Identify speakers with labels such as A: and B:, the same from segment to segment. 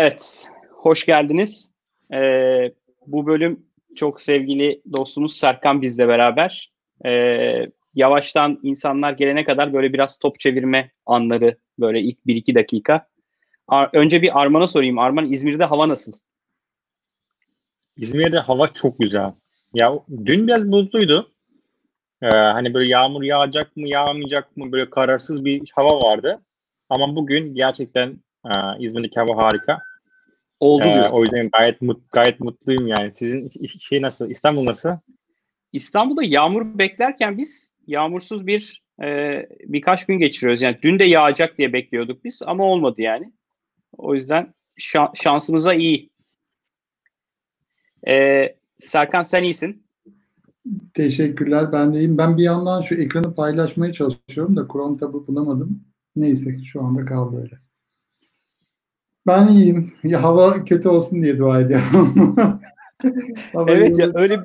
A: Evet, hoş geldiniz. Ee, bu bölüm çok sevgili dostumuz Serkan bizle beraber. Ee, yavaştan insanlar gelene kadar böyle biraz top çevirme anları böyle ilk 1-2 dakika. Ar- önce bir Arman'a sorayım. Arman İzmir'de hava nasıl?
B: İzmir'de hava çok güzel. Ya dün biraz buzluydu. Ee, hani böyle yağmur yağacak mı yağmayacak mı böyle kararsız bir hava vardı. Ama bugün gerçekten e, İzmir'deki hava harika.
A: Oldu
B: Ee,
A: diyor.
B: o yüzden gayet mut, gayet mutluyum yani. Sizin şey nasıl? İstanbul nasıl?
A: İstanbul'da yağmur beklerken biz yağmursuz bir e, birkaç gün geçiriyoruz. Yani dün de yağacak diye bekliyorduk biz ama olmadı yani. O yüzden şa- şansımıza iyi. Ee, Serkan sen iyisin.
C: Teşekkürler. Ben de iyiyim. Ben bir yandan şu ekranı paylaşmaya çalışıyorum da Chrome tabı bulamadım. Neyse şu anda kaldı öyle. Ben iyiyim. Ya hava kötü olsun diye dua ediyorum.
A: Evet ya öyle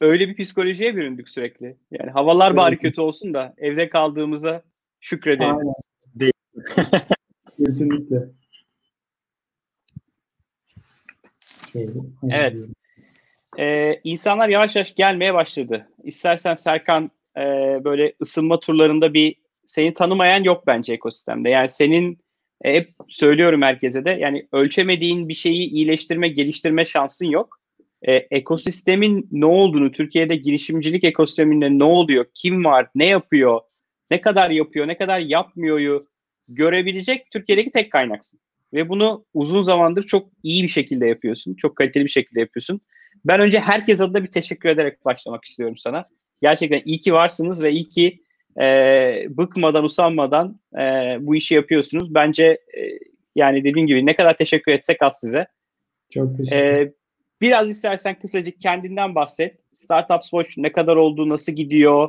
A: öyle bir psikolojiye büründük sürekli. Yani havalar bari
C: Evet.
A: kötü olsun da evde kaldığımıza şükredelim.
C: Aynen.
B: Değil.
C: Kesinlikle. Şöyle,
A: Evet. Ee, insanlar yavaş yavaş gelmeye başladı. İstersen Serkan e, böyle ısınma turlarında bir seni tanımayan yok bence ekosistemde. Yani senin e, hep söylüyorum herkese de yani ölçemediğin bir şeyi iyileştirme, geliştirme şansın yok. E, ekosistemin ne olduğunu, Türkiye'de girişimcilik ekosisteminde ne oluyor, kim var, ne yapıyor, ne kadar yapıyor, ne kadar yapmıyoryu görebilecek Türkiye'deki tek kaynaksın. Ve bunu uzun zamandır çok iyi bir şekilde yapıyorsun. Çok kaliteli bir şekilde yapıyorsun. Ben önce herkes adına bir teşekkür ederek başlamak istiyorum sana. Gerçekten iyi ki varsınız ve iyi ki e, bıkmadan, usanmadan e, bu işi yapıyorsunuz. Bence e, yani dediğim gibi ne kadar teşekkür etsek az size.
C: Çok teşekkür ederim.
A: E, biraz istersen kısacık kendinden bahset. Startups Watch ne kadar oldu, nasıl gidiyor,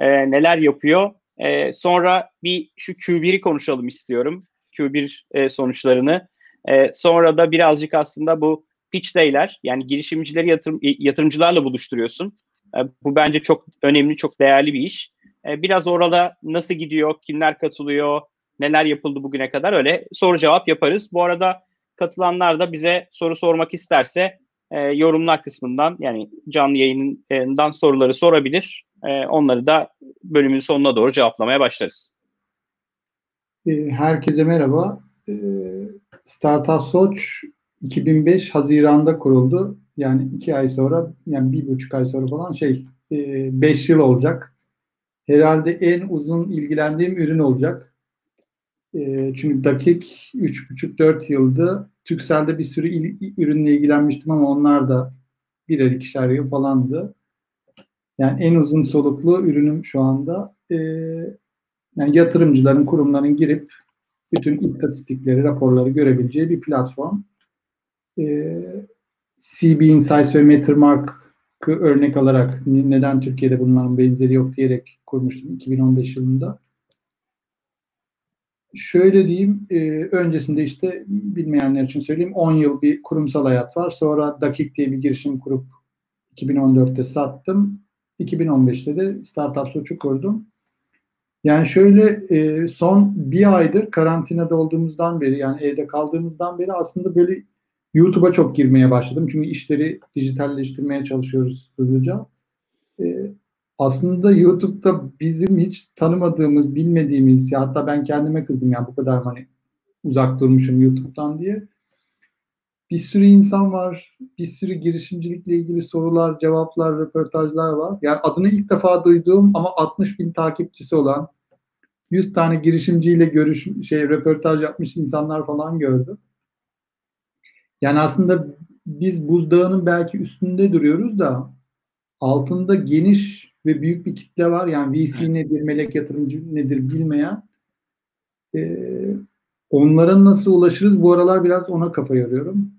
A: e, neler yapıyor. E, sonra bir şu Q1'i konuşalım istiyorum. Q1 e, sonuçlarını. E, sonra da birazcık aslında bu pitch day'ler yani girişimcileri yatırım, yatırımcılarla buluşturuyorsun. E, bu bence çok önemli, çok değerli bir iş. E, biraz orada nasıl gidiyor, kimler katılıyor, neler yapıldı bugüne kadar öyle soru cevap yaparız. Bu arada katılanlar da bize soru sormak isterse e, yorumlar kısmından yani canlı yayından soruları sorabilir. E, onları da bölümün sonuna doğru cevaplamaya başlarız.
C: E, Herkese merhaba. E, Startup Soç 2005 Haziran'da kuruldu. Yani iki ay sonra, yani bir buçuk ay sonra falan şey, beş yıl olacak. Herhalde en uzun ilgilendiğim ürün olacak. E, çünkü dakik üç buçuk dört yıldı. Türkcell'de bir sürü il- ürünle ilgilenmiştim ama onlar da birer ikişer yıl falandı. Yani en uzun soluklu ürünüm şu anda. E, yani yatırımcıların, kurumların girip bütün istatistikleri, raporları görebileceği bir platform. Ee, CB Insights ve Mattermark'ı örnek alarak neden Türkiye'de bunların benzeri yok diyerek kurmuştum 2015 yılında. Şöyle diyeyim, e, öncesinde işte bilmeyenler için söyleyeyim 10 yıl bir kurumsal hayat var. Sonra Dakik diye bir girişim kurup 2014'te sattım. 2015'te de Startup Soç'u kurdum. Yani şöyle e, son bir aydır karantinada olduğumuzdan beri yani evde kaldığımızdan beri aslında böyle YouTube'a çok girmeye başladım. Çünkü işleri dijitalleştirmeye çalışıyoruz hızlıca. E, aslında YouTube'da bizim hiç tanımadığımız, bilmediğimiz ya hatta ben kendime kızdım ya bu kadar hani uzak durmuşum YouTube'dan diye. Bir sürü insan var, bir sürü girişimcilikle ilgili sorular, cevaplar, röportajlar var. Yani adını ilk defa duyduğum ama 60 bin takipçisi olan 100 tane girişimciyle görüş şey röportaj yapmış insanlar falan gördüm. Yani aslında biz buzdağının belki üstünde duruyoruz da altında geniş ve büyük bir kitle var. Yani VC nedir, melek yatırımcı nedir bilmeyen. Ee, onlara nasıl ulaşırız? Bu aralar biraz ona kafa yoruyorum.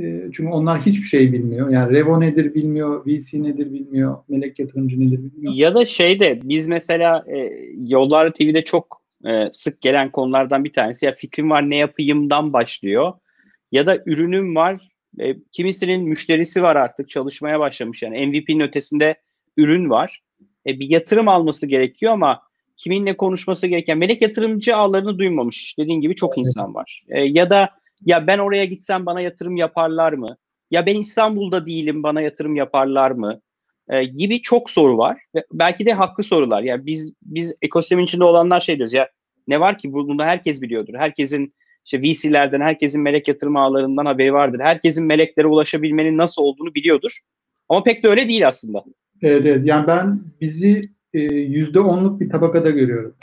C: Ee, çünkü onlar hiçbir şey bilmiyor. Yani Revo nedir bilmiyor, VC nedir bilmiyor, melek yatırımcı nedir bilmiyor.
A: Ya da şeyde biz mesela e, Yollar TV'de çok e, sık gelen konulardan bir tanesi ya fikrim var ne yapayımdan başlıyor. Ya da ürünüm var. E, kimisinin müşterisi var artık çalışmaya başlamış yani MVP'nin ötesinde ürün var. E, bir yatırım alması gerekiyor ama kiminle konuşması gereken melek yatırımcı ağlarını duymamış. Dediğin gibi çok insan var. E, ya da Ya ben oraya gitsem bana yatırım yaparlar mı? Ya ben İstanbul'da değilim bana yatırım yaparlar mı? E, gibi çok soru var. Ve belki de haklı sorular. Yani biz biz ekosistemin içinde olanlar şey diyoruz ya ne var ki bunu herkes biliyordur. Herkesin işte VC'lerden, herkesin melek yatırım ağlarından haberi vardır. Herkesin meleklere ulaşabilmenin nasıl olduğunu biliyordur. Ama pek de öyle değil aslında.
C: Evet, evet. Yani ben bizi e, yüzde onluk bir tabakada görüyorum.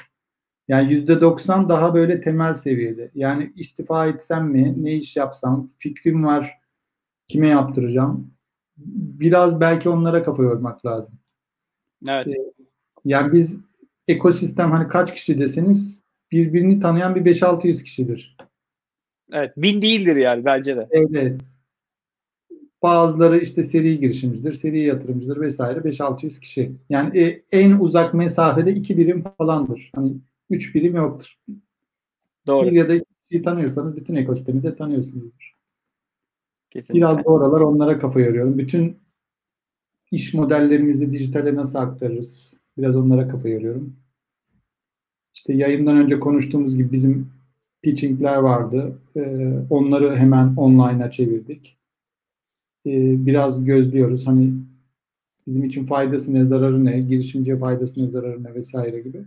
C: Yani yüzde doksan daha böyle temel seviyede. Yani istifa etsem mi, ne iş yapsam, fikrim var, kime yaptıracağım. Biraz belki onlara kafa yormak lazım.
A: Evet. E,
C: yani biz ekosistem hani kaç kişi deseniz birbirini tanıyan bir 5-600 kişidir.
A: Evet. Bin değildir yani bence de.
C: Evet. Bazıları işte seri girişimcidir, seri yatırımcıdır vesaire 5-600 kişi. Yani e, en uzak mesafede iki birim falandır. Hani üç birim yoktur.
A: Doğru.
C: Bir ya da iki tanıyorsanız bütün ekosistemi de tanıyorsunuzdur.
A: Kesinlikle.
C: Biraz da oralar onlara kafa yoruyorum. Bütün iş modellerimizi dijitale nasıl aktarırız? Biraz onlara kafa yoruyorum. İşte yayından önce konuştuğumuz gibi bizim pitchingler vardı. Ee, onları hemen online'a çevirdik. Ee, biraz gözlüyoruz. Hani bizim için faydası ne, zararı ne, girişimciye faydası ne, zararı ne vesaire gibi.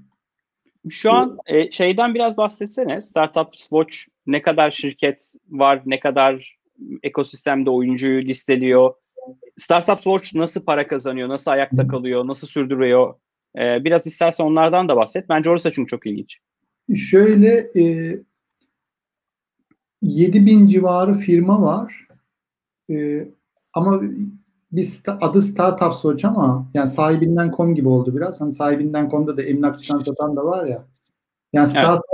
A: Şu an e, şeyden biraz bahsetsene. Startup Watch ne kadar şirket var, ne kadar ekosistemde oyuncuyu listeliyor. Startup Watch nasıl para kazanıyor, nasıl ayakta kalıyor, nasıl sürdürüyor? E, biraz istersen onlardan da bahset. Bence orası çünkü çok ilginç.
C: Şöyle e, 7000 civarı firma var. E, ama biz adı Startup Soç ama yani sahibinden kom gibi oldu biraz. Hani sahibinden komda da emlakçıdan satan da var ya. Yani Startup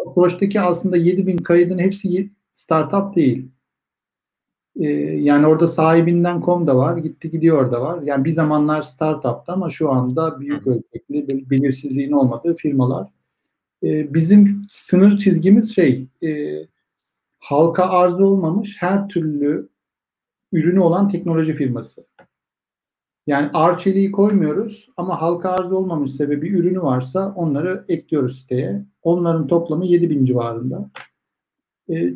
C: evet. Aslında 7000 kaydın hepsi startup değil. Ee, yani orada sahibinden kom da var, gitti gidiyor da var. Yani bir zamanlar startup'ta ama şu anda büyük ölçekli belirsizliğin olmadığı firmalar. Ee, bizim sınır çizgimiz şey, e, halka arz olmamış her türlü ürünü olan teknoloji firması. Yani arçeliği koymuyoruz ama halka arz olmamış sebebi ürünü varsa onları ekliyoruz siteye. Onların toplamı 7000 civarında. Ee,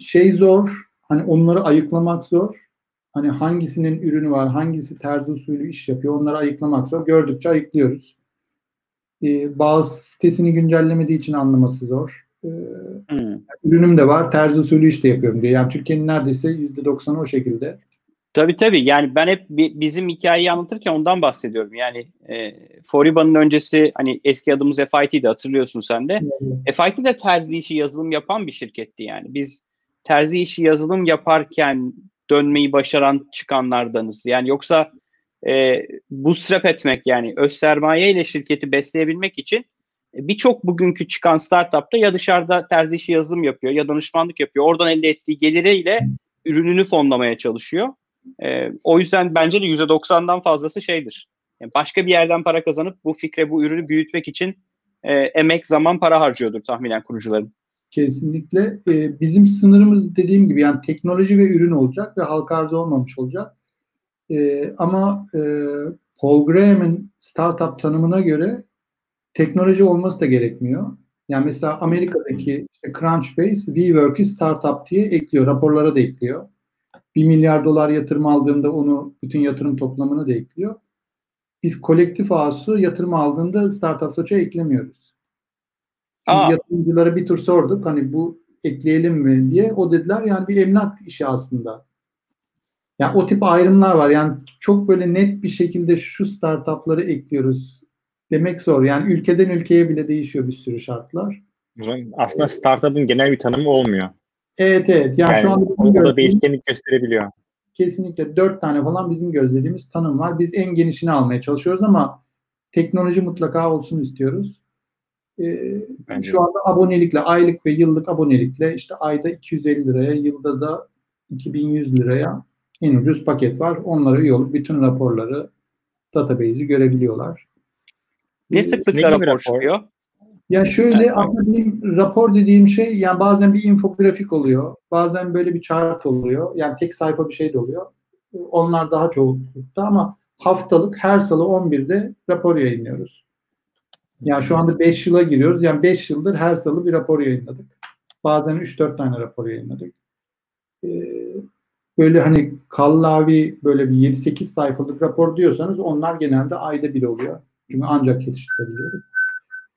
C: şey zor, hani onları ayıklamak zor. Hani hangisinin ürünü var, hangisi terzi usulü iş yapıyor onları ayıklamak zor. Gördükçe ayıklıyoruz. Ee, bazı sitesini güncellemediği için anlaması zor. Ee, hmm. Ürünüm de var, terzi usulü iş de yapıyorum diye. Yani Türkiye'nin neredeyse %90'ı o şekilde.
A: Tabii tabii. Yani ben hep bizim hikayeyi anlatırken ondan bahsediyorum. Yani e, Foriba'nın öncesi hani eski adımız FIT'di hatırlıyorsun sen de. Evet. FIT de terzi işi yazılım yapan bir şirketti yani. Biz terzi işi yazılım yaparken dönmeyi başaran çıkanlardanız. Yani yoksa e, bootstrap etmek yani öz sermaye ile şirketi besleyebilmek için birçok bugünkü çıkan startupta ya dışarıda terzi işi yazılım yapıyor ya danışmanlık yapıyor. Oradan elde ettiği geliriyle ürününü fonlamaya çalışıyor. E, o yüzden bence de %90'dan fazlası şeydir. Yani başka bir yerden para kazanıp bu fikre, bu ürünü büyütmek için e, emek, zaman, para harcıyordur tahminen kurucuların.
C: Kesinlikle. E, bizim sınırımız dediğim gibi yani teknoloji ve ürün olacak ve halka arz olmamış olacak. E, ama e, Paul Graham'ın startup tanımına göre teknoloji olması da gerekmiyor. Yani mesela Amerika'daki işte Crunchbase, WeWork'i startup diye ekliyor. Raporlara da ekliyor. 1 milyar dolar yatırım aldığında onu bütün yatırım toplamını da ekliyor. Biz kolektif ağası yatırım aldığında startup soça eklemiyoruz. Çünkü yatırımcılara bir tur sorduk hani bu ekleyelim mi diye. O dediler yani bir emlak işi aslında. Yani o tip ayrımlar var. Yani çok böyle net bir şekilde şu startupları ekliyoruz demek zor. Yani ülkeden ülkeye bile değişiyor bir sürü şartlar.
B: Aslında startup'ın genel bir tanımı olmuyor.
C: Evet evet. Yani, yani şu anda
B: o da değişkenlik gösterebiliyor.
C: Kesinlikle dört tane falan bizim gözlediğimiz tanım var. Biz en genişini almaya çalışıyoruz ama teknoloji mutlaka olsun istiyoruz. Ee, şu anda abonelikle, aylık ve yıllık abonelikle işte ayda 250 liraya, yılda da 2100 liraya en ucuz paket var. Onlara üye olup bütün raporları, database'i görebiliyorlar.
A: Ne sıklıkla rapor, rapor çıkıyor?
C: Ya şöyle aslında benim rapor dediğim şey yani bazen bir infografik oluyor. Bazen böyle bir chart oluyor. Yani tek sayfa bir şey de oluyor. Onlar daha çoğunlukta ama haftalık her salı 11'de rapor yayınlıyoruz. Yani şu anda 5 yıla giriyoruz. Yani 5 yıldır her salı bir rapor yayınladık. Bazen 3-4 tane rapor yayınladık. e, böyle hani kallavi böyle bir 7-8 sayfalık rapor diyorsanız onlar genelde ayda bir oluyor. Çünkü ancak yetiştirebiliyoruz.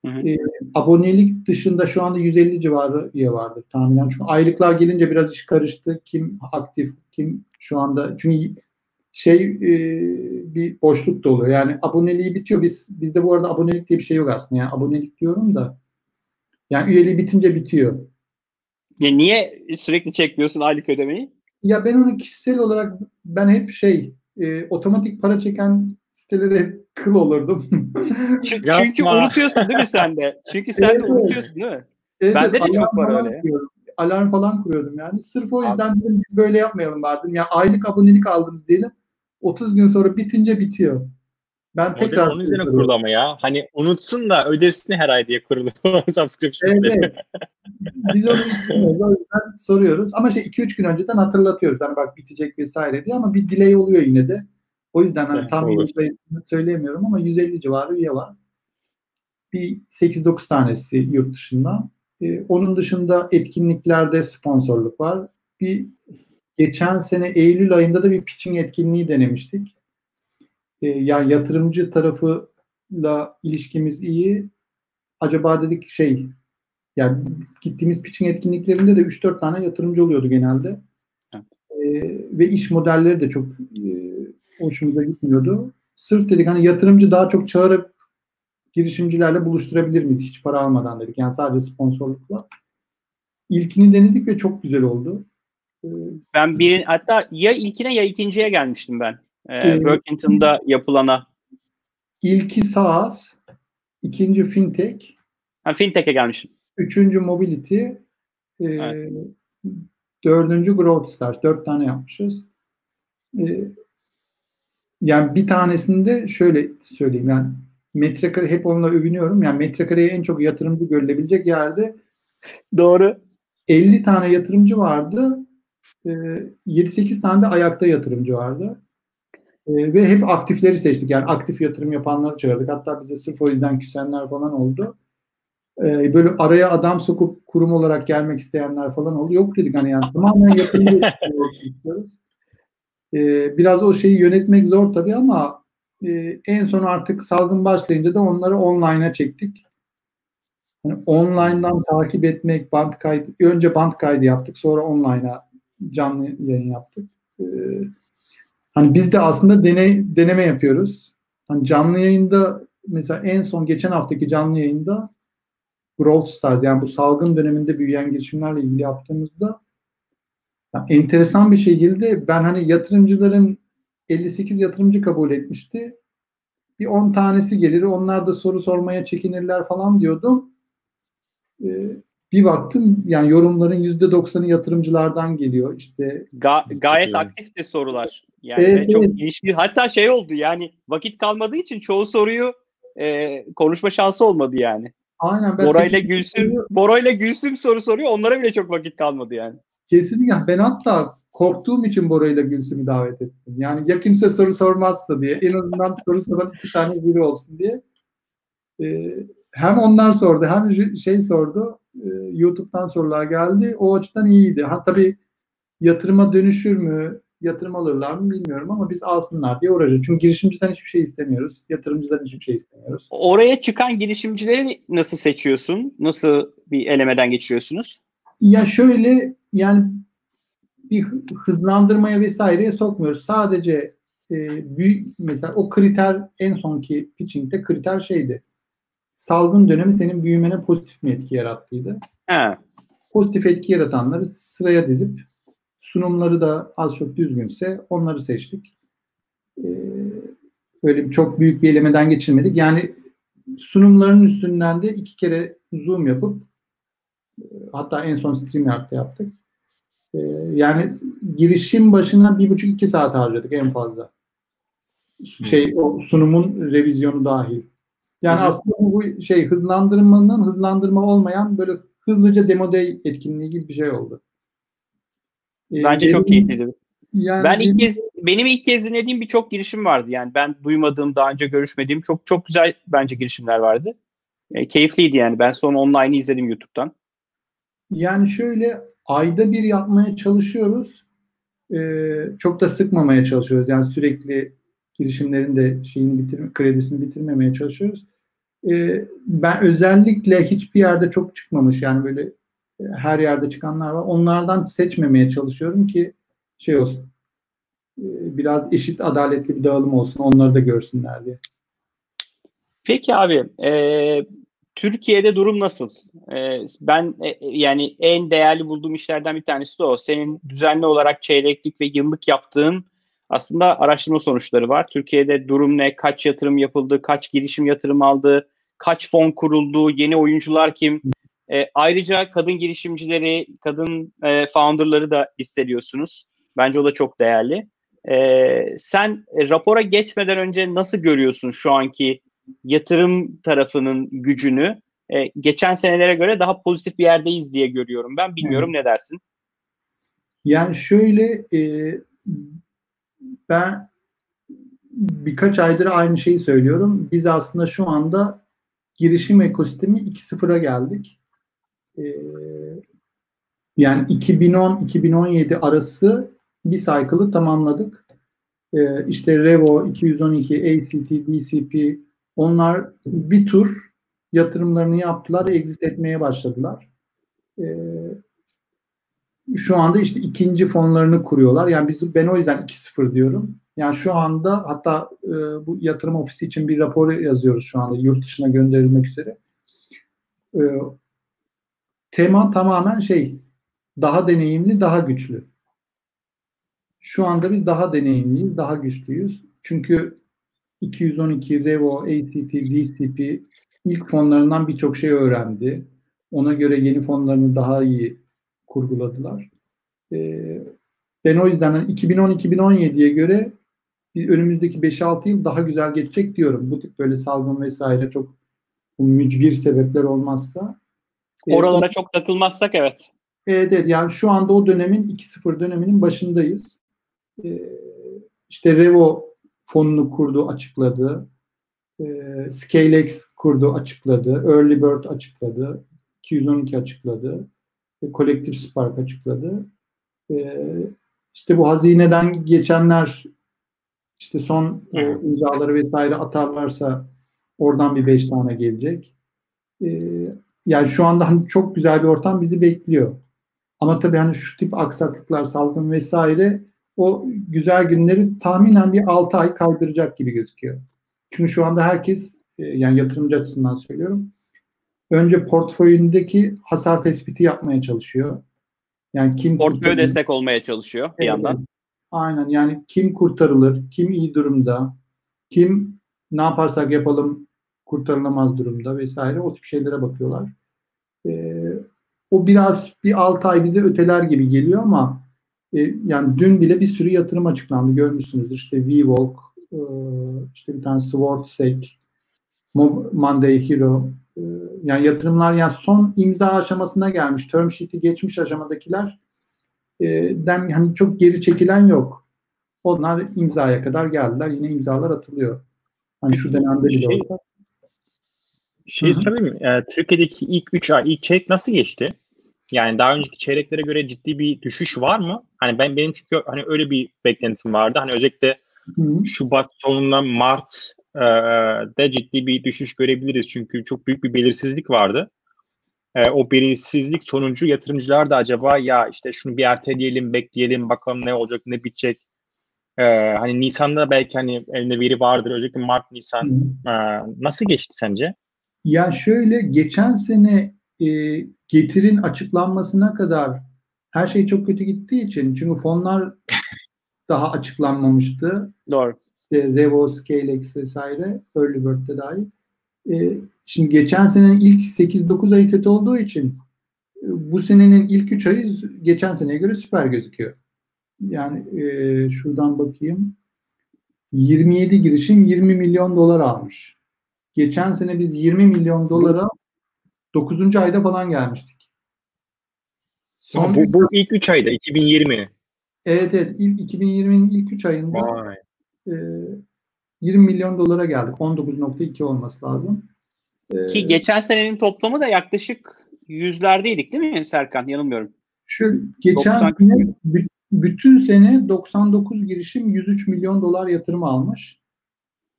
C: E, abonelik dışında şu anda 150 civarı üye vardır tahminen. Çünkü aylıklar gelince biraz iş karıştı. Kim aktif, kim şu anda çünkü şey e, bir boşluk da oluyor. Yani aboneliği bitiyor. Biz bizde bu arada abonelik diye bir şey yok aslında. Yani abonelik diyorum da yani üyeliği bitince bitiyor.
A: Ya niye sürekli çekmiyorsun aylık ödemeyi?
C: Ya ben onu kişisel olarak ben hep şey e, otomatik para çeken sitelere hep kıl olurdum.
A: çünkü, çünkü unutuyorsun değil mi sen de? Çünkü sen evet, de unutuyorsun değil mi? Evet, Bende de çok var öyle.
C: Kuruyorum. Alarm falan kuruyordum yani. Sırf o yüzden dedim biz böyle yapmayalım vardım. Ya aylık abonelik aldınız diyelim. 30 gün sonra bitince bitiyor.
B: Ben tekrar onun üzerine kurulu ama ya. Hani unutsun da ödesin her ay diye kurulu subscription. Evet, evet.
C: Biz onu istemiyoruz. O yüzden soruyoruz. Ama şey 2-3 gün önceden hatırlatıyoruz. Hani bak bitecek vesaire diye ama bir delay oluyor yine de. O yüzden hani evet, tam söyleyemiyorum ama 150 civarı üye var. Bir 8-9 tanesi yurt dışında. Ee, onun dışında etkinliklerde sponsorluk var. Bir geçen sene Eylül ayında da bir pitching etkinliği denemiştik. Ee, yani yatırımcı tarafıyla ilişkimiz iyi. Acaba dedik şey yani gittiğimiz pitching etkinliklerinde de 3-4 tane yatırımcı oluyordu genelde. Evet. Ee, ve iş modelleri de çok e, hoşumuza gitmiyordu. Sırf dedik hani yatırımcı daha çok çağırıp girişimcilerle buluşturabilir miyiz hiç para almadan dedik. Yani sadece sponsorlukla. İlkini denedik ve çok güzel oldu.
A: Ee, ben bir hatta ya ilkine ya ikinciye gelmiştim ben. Ee, ee, Workington'da yapılana.
C: İlki SaaS, ikinci FinTech.
A: Ha, FinTech'e gelmişim.
C: Üçüncü Mobility, e, evet. dördüncü Growth Stars. Dört tane yapmışız. E, yani bir tanesinde şöyle söyleyeyim yani metrekare hep onunla övünüyorum. Yani metrekareye en çok yatırımcı görülebilecek yerde
A: Doğru.
C: 50 tane yatırımcı vardı. 7-8 tane de ayakta yatırımcı vardı. Ve hep aktifleri seçtik. Yani aktif yatırım yapanları çağırdık. Hatta bize sırf o yüzden küsenler falan oldu. Böyle araya adam sokup kurum olarak gelmek isteyenler falan oldu. Yok dedik hani yani tamamen yatırım istiyoruz. Biraz o şeyi yönetmek zor tabii ama en son artık salgın başlayınca da onları online'a çektik. Yani online'dan takip etmek, band kaydı, önce band kaydı yaptık, sonra online'a canlı yayın yaptık. Ee, hani biz de aslında deney, deneme yapıyoruz. Hani canlı yayında mesela en son geçen haftaki canlı yayında Growth Stars yani bu salgın döneminde büyüyen girişimlerle ilgili yaptığımızda yani enteresan bir şekilde ben hani yatırımcıların 58 yatırımcı kabul etmişti. Bir 10 tanesi gelir, onlar da soru sormaya çekinirler falan diyordum. Ee, bir baktım yani yorumların yüzde doksanı yatırımcılardan geliyor. İşte
A: Ga- gayet aktif de sorular. Yani evet, çok evet. ilişki hatta şey oldu yani vakit kalmadığı için çoğu soruyu e, konuşma şansı olmadı yani. Aynen. Ben Bora ile Gülsüm, Bora ile Gülsüm soru soruyor. Onlara bile çok vakit kalmadı yani.
C: Kesinlikle. Ben hatta korktuğum için Bora ile Gülsüm'ü davet ettim. Yani ya kimse soru sormazsa diye. En azından soru soran iki tane biri olsun diye. Ee, hem onlar sordu hem şey sordu. E, YouTube'dan sorular geldi. O açıdan iyiydi. Ha tabii yatırıma dönüşür mü? Yatırım alırlar mı bilmiyorum ama biz alsınlar diye uğraşıyoruz. Çünkü girişimciden hiçbir şey istemiyoruz. Yatırımcıdan hiçbir şey istemiyoruz.
A: Oraya çıkan girişimcileri nasıl seçiyorsun? Nasıl bir elemeden geçiriyorsunuz?
C: Ya şöyle yani bir hızlandırmaya vesaireye sokmuyoruz. Sadece e, büyük mesela o kriter en sonki pitching'de kriter şeydi salgın dönemi senin büyümene pozitif mi etki yarattıydı?
A: He.
C: Pozitif etki yaratanları sıraya dizip sunumları da az çok düzgünse onları seçtik. Ee, öyle çok büyük bir elemeden geçirmedik. Yani sunumların üstünden de iki kere zoom yapıp hatta en son StreamYard'da yaptık. Ee, yani girişim başına bir buçuk iki saat harcadık en fazla. Şey o sunumun revizyonu dahil. Yani Hı-hı. aslında bu şey hızlandırmanın hızlandırma olmayan böyle hızlıca demo day etkinliği gibi bir şey oldu.
A: Ee, Bence benim, çok keyifliydi. Yani ben ilk kez benim ilk kez dinlediğim birçok girişim vardı. Yani ben duymadığım, daha önce görüşmediğim çok çok güzel bence girişimler vardı. E, keyifliydi yani. Ben son online'ı izledim YouTube'dan.
C: Yani şöyle ayda bir yapmaya çalışıyoruz. Ee, çok da sıkmamaya çalışıyoruz. Yani sürekli girişimlerin de şeyini bitirme, kredisini bitirmemeye çalışıyoruz. Ee, ben özellikle hiçbir yerde çok çıkmamış yani böyle e, her yerde çıkanlar var. Onlardan seçmemeye çalışıyorum ki şey olsun. E, biraz eşit adaletli bir dağılım olsun. Onları da görsünler diye.
A: Peki abi, e, Türkiye'de durum nasıl? E, ben e, yani en değerli bulduğum işlerden bir tanesi de o. Senin düzenli olarak çeyreklik ve yıllık yaptığın aslında araştırma sonuçları var. Türkiye'de durum ne? Kaç yatırım yapıldı? Kaç girişim yatırım aldı? Kaç fon kuruldu? Yeni oyuncular kim? E, ayrıca kadın girişimcileri, kadın e, founderları da hissediyorsunuz. Bence o da çok değerli. E, sen e, rapora geçmeden önce nasıl görüyorsun şu anki yatırım tarafının gücünü? E, geçen senelere göre daha pozitif bir yerdeyiz diye görüyorum ben. Bilmiyorum hmm. ne dersin?
C: Yani şöyle e, ben birkaç aydır aynı şeyi söylüyorum. Biz aslında şu anda girişim ekosistemi 2.0'a geldik. Ee, yani 2010-2017 arası bir cycle'ı tamamladık. Ee, işte Revo, 212, ACT, DCP onlar bir tur yatırımlarını yaptılar, exit etmeye başladılar. Ee, şu anda işte ikinci fonlarını kuruyorlar. Yani biz ben o yüzden 2-0 diyorum. Yani şu anda hatta e, bu yatırım ofisi için bir rapor yazıyoruz şu anda yurt dışına gönderilmek üzere. E, tema tamamen şey daha deneyimli, daha güçlü. Şu anda biz daha deneyimliyiz, daha güçlüyüz. Çünkü 212, Revo, ACT, DCP ilk fonlarından birçok şey öğrendi. Ona göre yeni fonlarını daha iyi kurguladılar. Ee, ben o yüzden 2010-2017'ye hani göre önümüzdeki 5-6 yıl daha güzel geçecek diyorum. Bu tip böyle salgın vesaire çok mücbir sebepler olmazsa.
A: Ee, Oralara ee, çok takılmazsak evet.
C: Evet, evet yani şu anda o dönemin 2-0 döneminin başındayız. Ee, işte Revo fonunu kurdu, açıkladı. Ee, ScaleX kurdu, açıkladı. Early Bird açıkladı. 212 açıkladı. E, Collective Spark açıkladı. Ee, işte bu hazineden geçenler işte son o imzaları vesaire atarlarsa oradan bir beş tane gelecek. Ee, yani şu anda hani çok güzel bir ortam bizi bekliyor. Ama tabii hani şu tip aksaklıklar, salgın vesaire o güzel günleri tahminen bir 6 ay kaldıracak gibi gözüküyor. Çünkü şu anda herkes e, yani yatırımcı açısından söylüyorum. Önce portföyündeki hasar tespiti yapmaya çalışıyor.
A: Yani kim portföy destek olmaya çalışıyor bir evet, yandan.
C: Aynen yani kim kurtarılır, kim iyi durumda, kim ne yaparsak yapalım kurtarılamaz durumda vesaire o tip şeylere bakıyorlar. Ee, o biraz bir 6 ay bize öteler gibi geliyor ama e, yani dün bile bir sürü yatırım açıklandı görmüşsünüzdür. İşte VWalk, e, işte bir tane SwordSec, Monday Hero e, yani yatırımlar yani son imza aşamasına gelmiş. Term sheet'i geçmiş aşamadakiler e, den hani çok geri çekilen yok. Onlar imzaya kadar geldiler. Yine imzalar atılıyor. Hani şu dönemde bile şey, olsa.
B: Şey? E, Türkiye'deki ilk 3 ay, ilk çeyrek nasıl geçti? Yani daha önceki çeyreklere göre ciddi bir düşüş var mı? Hani ben benim çünkü hani öyle bir beklentim vardı. Hani özellikle Hı. Şubat sonundan Mart e, de ciddi bir düşüş görebiliriz. Çünkü çok büyük bir belirsizlik vardı. E, o belirsizlik sonucu yatırımcılar da acaba ya işte şunu bir erteleyelim, bekleyelim, bakalım ne olacak, ne bitecek. E, hani Nisan'da belki hani elinde veri vardır. Özellikle Mart, Nisan e, nasıl geçti sence?
C: Ya şöyle geçen sene e, getirin açıklanmasına kadar her şey çok kötü gittiği için çünkü fonlar daha açıklanmamıştı.
A: Doğru.
C: İşte Revo, Scalex vesaire Early Bird'de dahil. E, şimdi geçen senenin ilk 8-9 ayı kötü olduğu için e, bu senenin ilk 3 ayı geçen seneye göre süper gözüküyor. Yani e, şuradan bakayım. 27 girişim 20 milyon dolar almış. Geçen sene biz 20 milyon dolara 9. ayda falan gelmiştik.
B: Son bu, bu ilk 3 ayda 2020.
C: Evet evet ilk 2020'nin ilk 3 ayında e, 20 milyon dolara geldik. 19.2 olması lazım.
A: E, Ki geçen senenin toplamı da yaklaşık yüzlerdeydik değil mi Serkan? Yanılmıyorum.
C: Şu geçen
A: 90
C: sene bü- bütün sene 99 girişim 103 milyon dolar yatırım almış.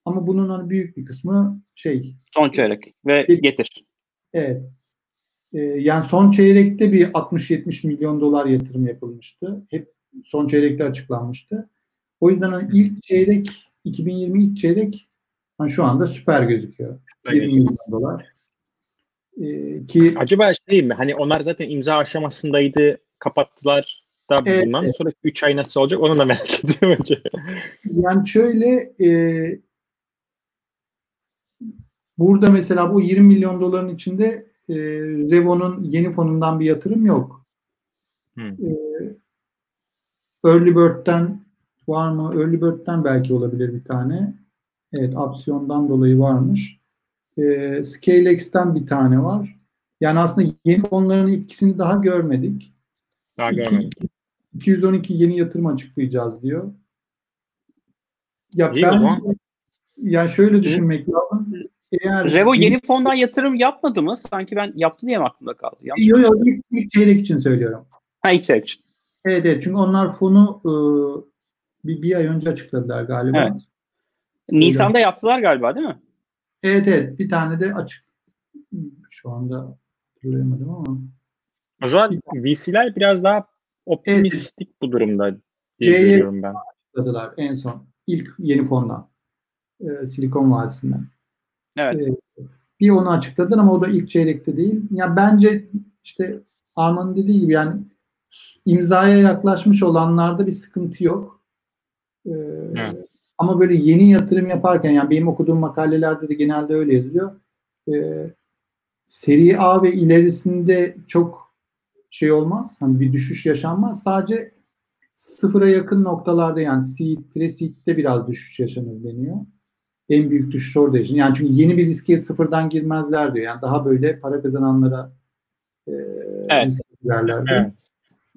C: Ama bunun hani büyük bir kısmı şey
A: Son çeyrek ve
C: Get-
A: getir.
C: Evet. Ee, yani son çeyrekte bir 60-70 milyon dolar yatırım yapılmıştı. Hep son çeyrekte açıklanmıştı. O yüzden hani ilk çeyrek 2020 ilk çeyrek hani şu anda süper gözüküyor. 20 milyon dolar. Ee, ki
B: Acaba şey mi? Hani onlar zaten imza aşamasındaydı, kapattılar da
C: Evet,
B: bundan
C: evet.
B: sonra 3 ay nasıl olacak onu da merak ediyorum önce.
C: yani şöyle e, burada mesela bu 20 milyon doların içinde e, Revo'nun yeni fonundan bir yatırım yok.
B: Hmm.
C: E, Early Bird'den var mı? Early Bird'den belki olabilir bir tane. Evet, opsiyondan dolayı varmış. E, ScaleX'ten bir tane var. Yani aslında yeni fonların ikisini daha görmedik.
B: Daha görmedim.
C: 212 yeni yatırım açıklayacağız diyor. Ya
B: İyi
C: ben yani şöyle düşünmek lazım. Eğer
A: Revo yeni fondan yatırım yapmadı mı? Sanki ben yaptı diye mi aklımda kaldı?
C: Yok yok ilk, ilk çeyrek için söylüyorum.
A: Ha ilk çeyrek için.
C: Evet, evet çünkü onlar fonu e, bir, bir ay önce açıkladılar galiba.
A: Evet. Nisan'da yaptılar galiba değil mi?
C: Evet evet bir tane de açık. Şu anda hatırlayamadım ama.
B: O zaman VC'ler biraz daha optimistik bu durumda diye görüyorum ben.
C: Açıkladılar en son. ilk yeni fondan. E, Silikon Vadisi'nden.
A: Evet.
C: E, bir onu açıkladılar ama o da ilk çeyrekte değil. Ya bence işte Arman'ın dediği gibi yani imzaya yaklaşmış olanlarda bir sıkıntı yok. E,
B: Evet.
C: Ama böyle yeni yatırım yaparken yani benim okuduğum makalelerde de genelde öyle yazıyor. E, seri A ve ilerisinde çok şey olmaz. Hani bir düşüş yaşanmaz. Sadece sıfıra yakın noktalarda yani seed, pre-seed'de biraz düşüş yaşanır deniyor. En büyük düşüş orada yaşanır. Yani çünkü yeni bir riske sıfırdan girmezler diyor. Yani daha böyle para kazananlara e,
A: Evet.
C: girerler.
B: Evet.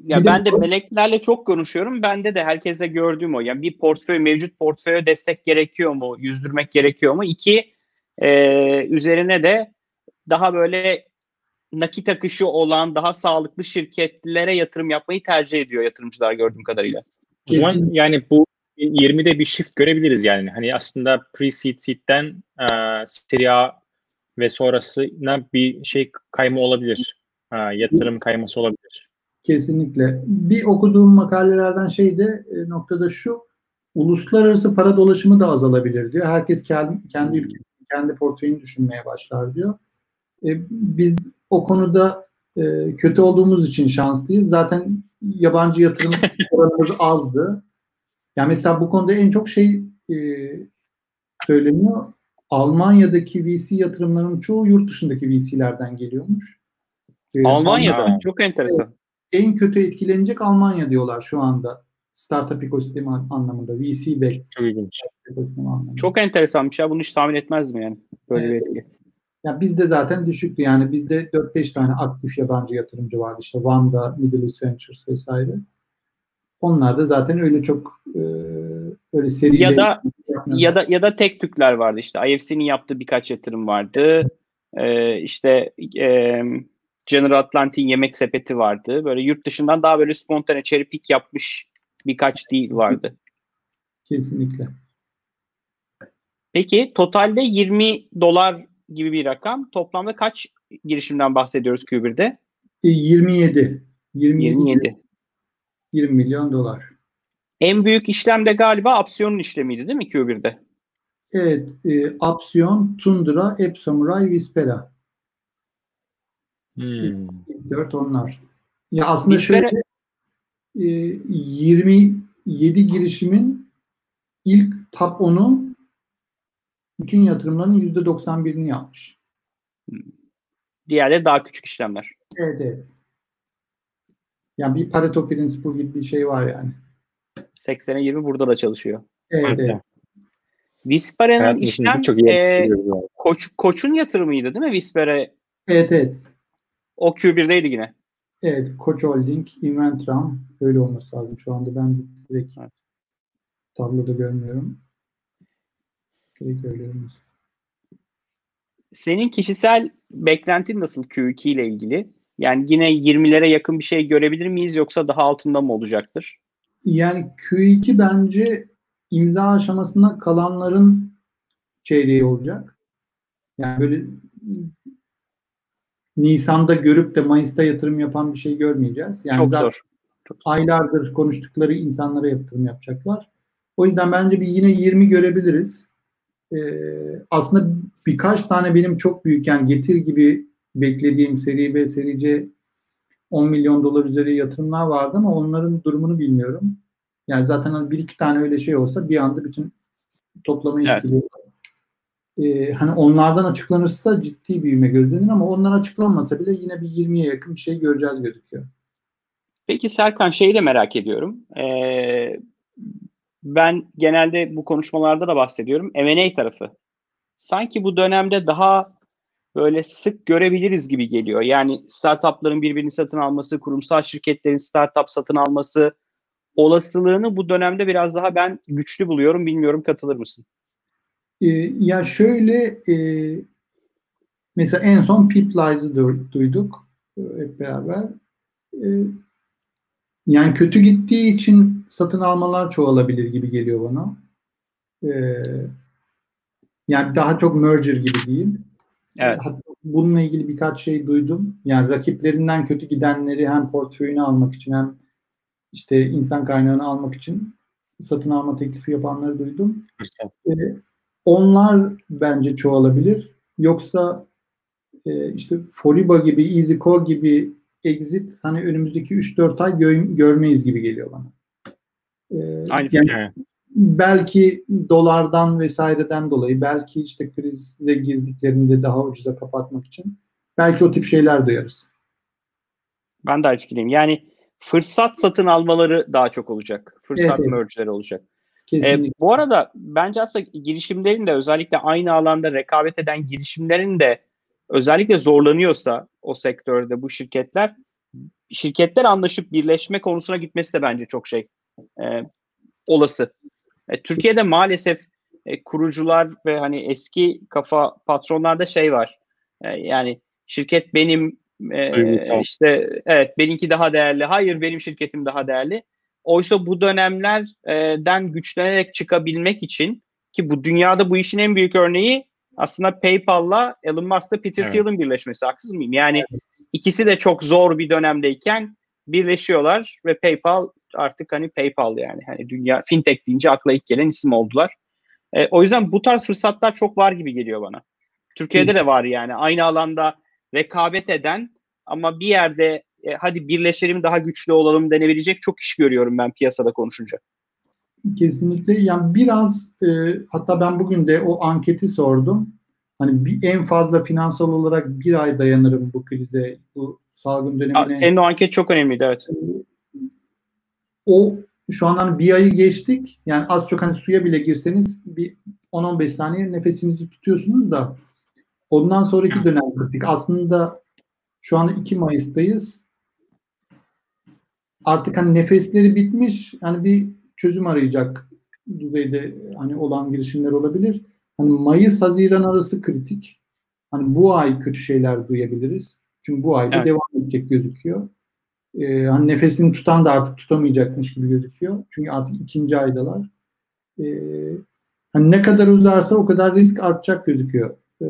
A: Ya
C: Bir de
A: ben de
C: bu-
A: meleklerle çok konuşuyorum. Bende de herkese gördüğüm o. Yani bir portföy, mevcut portföye destek gerekiyor mu? Yüzdürmek gerekiyor mu? İki, e, üzerine de daha böyle nakit akışı olan, daha sağlıklı şirketlere yatırım yapmayı tercih ediyor yatırımcılar gördüğüm kadarıyla.
B: O zaman yani bu 20'de bir shift görebiliriz yani. Hani aslında pre-seed seed'den e, Serie A ve sonrasına bir şey kayma olabilir. E, yatırım kayması olabilir.
C: Kesinlikle. Bir okuduğum makalelerden şey de e, noktada şu uluslararası para dolaşımı da azalabilir diyor. Herkes kendi, kendi ülkesi, kendi portföyünü düşünmeye başlar diyor. E, biz o konuda e, kötü olduğumuz için şanslıyız. Zaten yabancı yatırım oranımız azdı. Yani mesela bu konuda en çok şey e, söyleniyor. Almanya'daki VC yatırımların çoğu yurt dışındaki VC'lerden geliyormuş. E,
A: Almanya'da.
B: Almanya.
A: Çok enteresan.
C: en kötü etkilenecek Almanya diyorlar şu anda. Startup ekosistemi an- anlamında. VC backed
B: Çok ilginç.
A: Çok enteresanmış ya. Bunu hiç tahmin etmezdim yani. Böyle bir etki.
C: Ya bizde zaten düşüktü. Yani bizde 4-5 tane aktif yabancı yatırımcı vardı. İşte Vanda, Middle East Ventures vesaire. Onlar da zaten öyle çok e, öyle seri
A: Ya da ya da ya da tek tükler vardı işte. IFC'nin yaptığı birkaç yatırım vardı. Ee, işte e, General Atlantic'in yemek sepeti vardı. Böyle yurt dışından daha böyle spontane cherry pick yapmış birkaç deal vardı.
C: kesinlikle.
A: Peki totalde 20 dolar gibi bir rakam. Toplamda kaç girişimden bahsediyoruz Q1'de?
C: E, 27. 27.
A: 27.
C: 20 milyon dolar.
A: En büyük işlem de galiba opsiyonun işlemiydi değil mi Q1'de?
C: Evet. E, Apsiyon, Tundra, App Samurai, Vispera.
B: Hmm.
C: İlk dört onlar. Ya aslında
A: Vispera-
C: şöyle e, 27 girişimin ilk top 10'u bütün yatırımların %91'ini yapmış.
A: Diğerleri daha küçük işlemler.
C: Evet evet. Yani bir Pareto Principle gibi bir şey var yani.
A: 80'e 20 burada da çalışıyor.
C: Evet,
B: Evet.
C: evet.
A: Vispera'nın
B: Hayatımızın
A: işlem
B: çok iyi
A: e, koç, koçun yatırımıydı değil mi Vispera?
C: Evet, evet.
A: O Q1'deydi yine.
C: Evet, Koç Holding, Inventram öyle olması lazım. Şu anda ben direkt
A: Evet.
C: tabloda görmüyorum. Direkt öyle olması.
A: Senin kişisel beklentin nasıl Q2 ile ilgili? Yani yine 20'lere yakın bir şey görebilir miyiz yoksa daha altında mı olacaktır?
C: Yani Q2 bence imza aşamasında kalanların çeyreği olacak. Yani böyle Nisan'da görüp de Mayıs'ta yatırım yapan bir şey görmeyeceğiz. Yani
A: Çok
C: zaten
A: zor.
C: aylardır konuştukları insanlara yatırım yapacaklar. O yüzden bence bir yine 20 görebiliriz. Ee, aslında birkaç tane benim çok büyük yani getir gibi beklediğim seri B, seri C 10 milyon dolar üzeri yatırımlar vardı ama onların durumunu bilmiyorum. Yani zaten hani bir iki tane öyle şey olsa bir anda bütün toplamayı
A: Evet.
C: etkiliyor. Ee, hani onlardan açıklanırsa ciddi büyüme gözlenir ama onlar açıklanmasa bile yine bir 20'ye yakın bir şey göreceğiz gözüküyor.
A: Peki Serkan şeyi de merak ediyorum. Ee, ben genelde bu konuşmalarda da bahsediyorum. M&A tarafı. Sanki bu dönemde daha böyle sık görebiliriz gibi geliyor. Yani startupların birbirini satın alması, kurumsal şirketlerin startup satın alması olasılığını bu dönemde biraz daha ben güçlü buluyorum. Bilmiyorum katılır mısın?
C: Ee, ya şöyle e, mesela en son Piplies'ı du- duyduk e, hep beraber. E, yani kötü gittiği için satın almalar çoğalabilir gibi geliyor bana. E, yani daha çok merger gibi değil.
A: Evet.
C: Hatta bununla ilgili birkaç şey duydum. Yani rakiplerinden kötü gidenleri hem portföyünü almak için hem işte insan kaynağını almak için satın alma teklifi yapanları duydum. Ee, onlar bence çoğalabilir. Yoksa e, işte Foriba gibi, EasyCore gibi exit hani önümüzdeki 3-4 ay gö- görmeyiz gibi geliyor bana. Ee,
A: Aynı
C: yani. Belki dolardan vesaireden dolayı, belki işte krize girdiklerinde daha ucuza kapatmak için belki o tip şeyler duyarız.
A: Ben de aynı fikirdeyim. Yani fırsat satın almaları daha çok olacak. Fırsat
C: Evet,
A: merge'leri olacak.
C: Kesinlikle.
A: E, bu arada bence aslında girişimlerin de özellikle aynı alanda rekabet eden girişimlerin de özellikle zorlanıyorsa o sektörde bu şirketler şirketler anlaşıp birleşme konusuna gitmesi de bence çok şey e, olası. E, Türkiye'de maalesef e, kurucular ve hani eski kafa patronlarda şey var. E, yani şirket benim e,
B: Duygusal.
A: işte evet benimki daha değerli. Hayır benim şirketim daha değerli. Oysa bu dönemlerden güçlenerek çıkabilmek için ki bu dünyada bu işin en büyük örneği aslında PayPal'la Elon Musk'la Peter
B: Evet.
A: Thiel'in birleşmesi. Haksız mıyım? Yani ikisi de çok zor bir dönemdeyken birleşiyorlar ve PayPal artık hani PayPal yani hani dünya fintech deyince akla ilk gelen isim oldular. E, o yüzden bu tarz fırsatlar çok var gibi geliyor bana. Türkiye'de de var yani aynı alanda rekabet eden ama bir yerde e, hadi birleşelim daha güçlü olalım denebilecek çok iş görüyorum ben piyasada konuşunca.
C: Kesinlikle. Yani biraz e, hatta ben bugün de o anketi sordum. Hani bir en fazla finansal olarak bir ay dayanırım bu krize, bu salgın dönemine.
A: Senin o anket çok önemliydi evet.
C: O şu an hani bir ayı geçtik. Yani az çok hani suya bile girseniz bir 10-15 saniye nefesinizi tutuyorsunuz da ondan sonraki dönem kritik. Aslında şu anda 2 Mayıs'tayız. Artık hani nefesleri bitmiş. Hani bir çözüm arayacak düzeyde hani olan girişimler olabilir. Hani Mayıs Haziran arası kritik. Hani bu ay kötü şeyler duyabiliriz. Çünkü bu ayda
A: Evet.
C: devam edecek gözüküyor. Ee, hani nefesini tutan da artık tutamayacakmış gibi gözüküyor. Çünkü artık ikinci aydalar. Ee, hani ne kadar uzarsa o kadar risk artacak gözüküyor. Ee,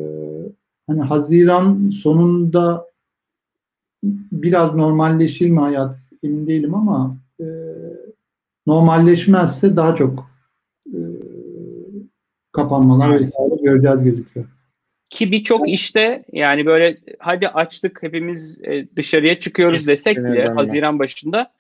C: hani Haziran sonunda biraz normalleşir mi hayat emin değilim ama e, normalleşmezse daha çok e, kapanmalar vesaire göreceğiz gözüküyor.
A: Ki birçok işte yani böyle hadi açtık hepimiz e, dışarıya çıkıyoruz desek bile
B: dönmez.
A: Haziran başında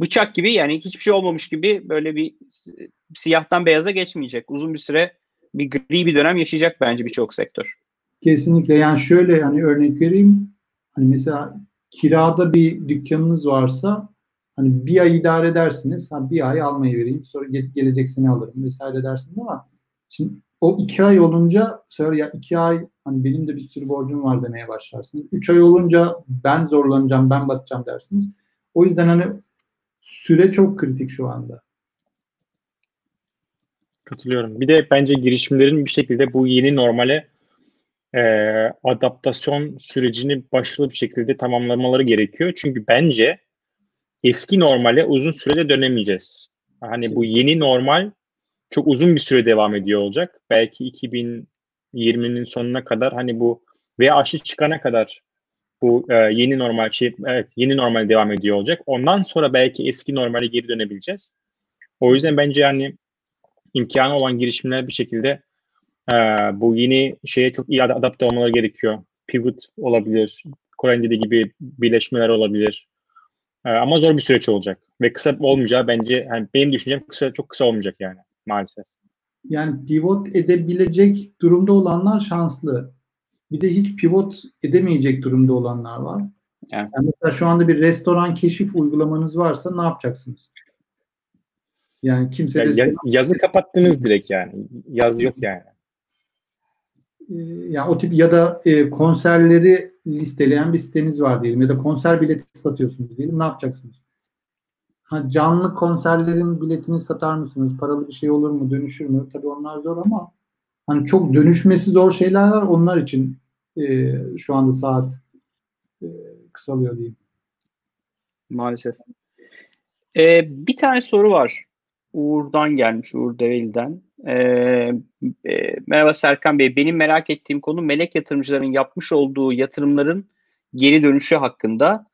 A: bıçak gibi yani hiçbir şey olmamış gibi böyle bir si- siyahtan beyaza geçmeyecek. Uzun bir süre bir gri bir dönem yaşayacak bence birçok sektör.
C: Kesinlikle yani şöyle hani örnek vereyim hani mesela kirada bir dükkanınız varsa hani bir ay idare edersiniz ha bir ay almayı vereyim sonra ge- gelecek sene alırım vesaire dersiniz ama şimdi o iki ay olunca sonra ya iki ay hani benim de bir sürü borcum var demeye başlarsınız. Üç ay olunca ben zorlanacağım ben batacağım dersiniz. O yüzden hani süre çok kritik şu anda.
B: Katılıyorum. Bir de bence girişimlerin bir şekilde bu yeni normale e, adaptasyon sürecini başarılı bir şekilde tamamlamaları gerekiyor. Çünkü bence eski normale uzun sürede dönemeyeceğiz. Hani bu yeni normal çok uzun bir süre devam ediyor olacak. Belki 2020'nin sonuna kadar hani bu veya aşı çıkana kadar bu e, yeni normal şey evet yeni normal devam ediyor olacak. Ondan sonra belki eski normale geri dönebileceğiz. O yüzden bence yani imkanı olan girişimler bir şekilde e, bu yeni şeye çok iyi adapte olmaları gerekiyor. Pivot olabilir, Kore'nin dediği gibi birleşmeler olabilir. E, ama zor bir süreç olacak ve kısa olmayacağı bence yani benim düşüncem kısa çok kısa olmayacak yani maalesef.
C: Yani pivot edebilecek durumda olanlar şanslı. Bir de hiç pivot edemeyecek durumda olanlar var. Evet. Yani mesela şu anda bir restoran keşif uygulamanız varsa ne yapacaksınız?
B: Yani kimse yani de yazı kapattınız direkt yani. Yaz yok yani.
C: Ee, yani o tip ya da e, konserleri listeleyen bir siteniz var diyelim ya da konser bileti satıyorsunuz diyelim. Ne yapacaksınız? Canlı konserlerin biletini satar mısınız? Paralı bir şey olur mu? Dönüşür mü? Tabii onlar zor ama hani çok dönüşmesi zor şeyler var. Onlar için e, şu anda saat e, kısalıyor diyeyim.
A: Maalesef. Ee, bir tane soru var. Uğur'dan gelmiş, Uğur Develi'den. Ee, e, merhaba Serkan Bey. Benim merak ettiğim konu melek yatırımcıların yapmış olduğu yatırımların geri dönüşü hakkında.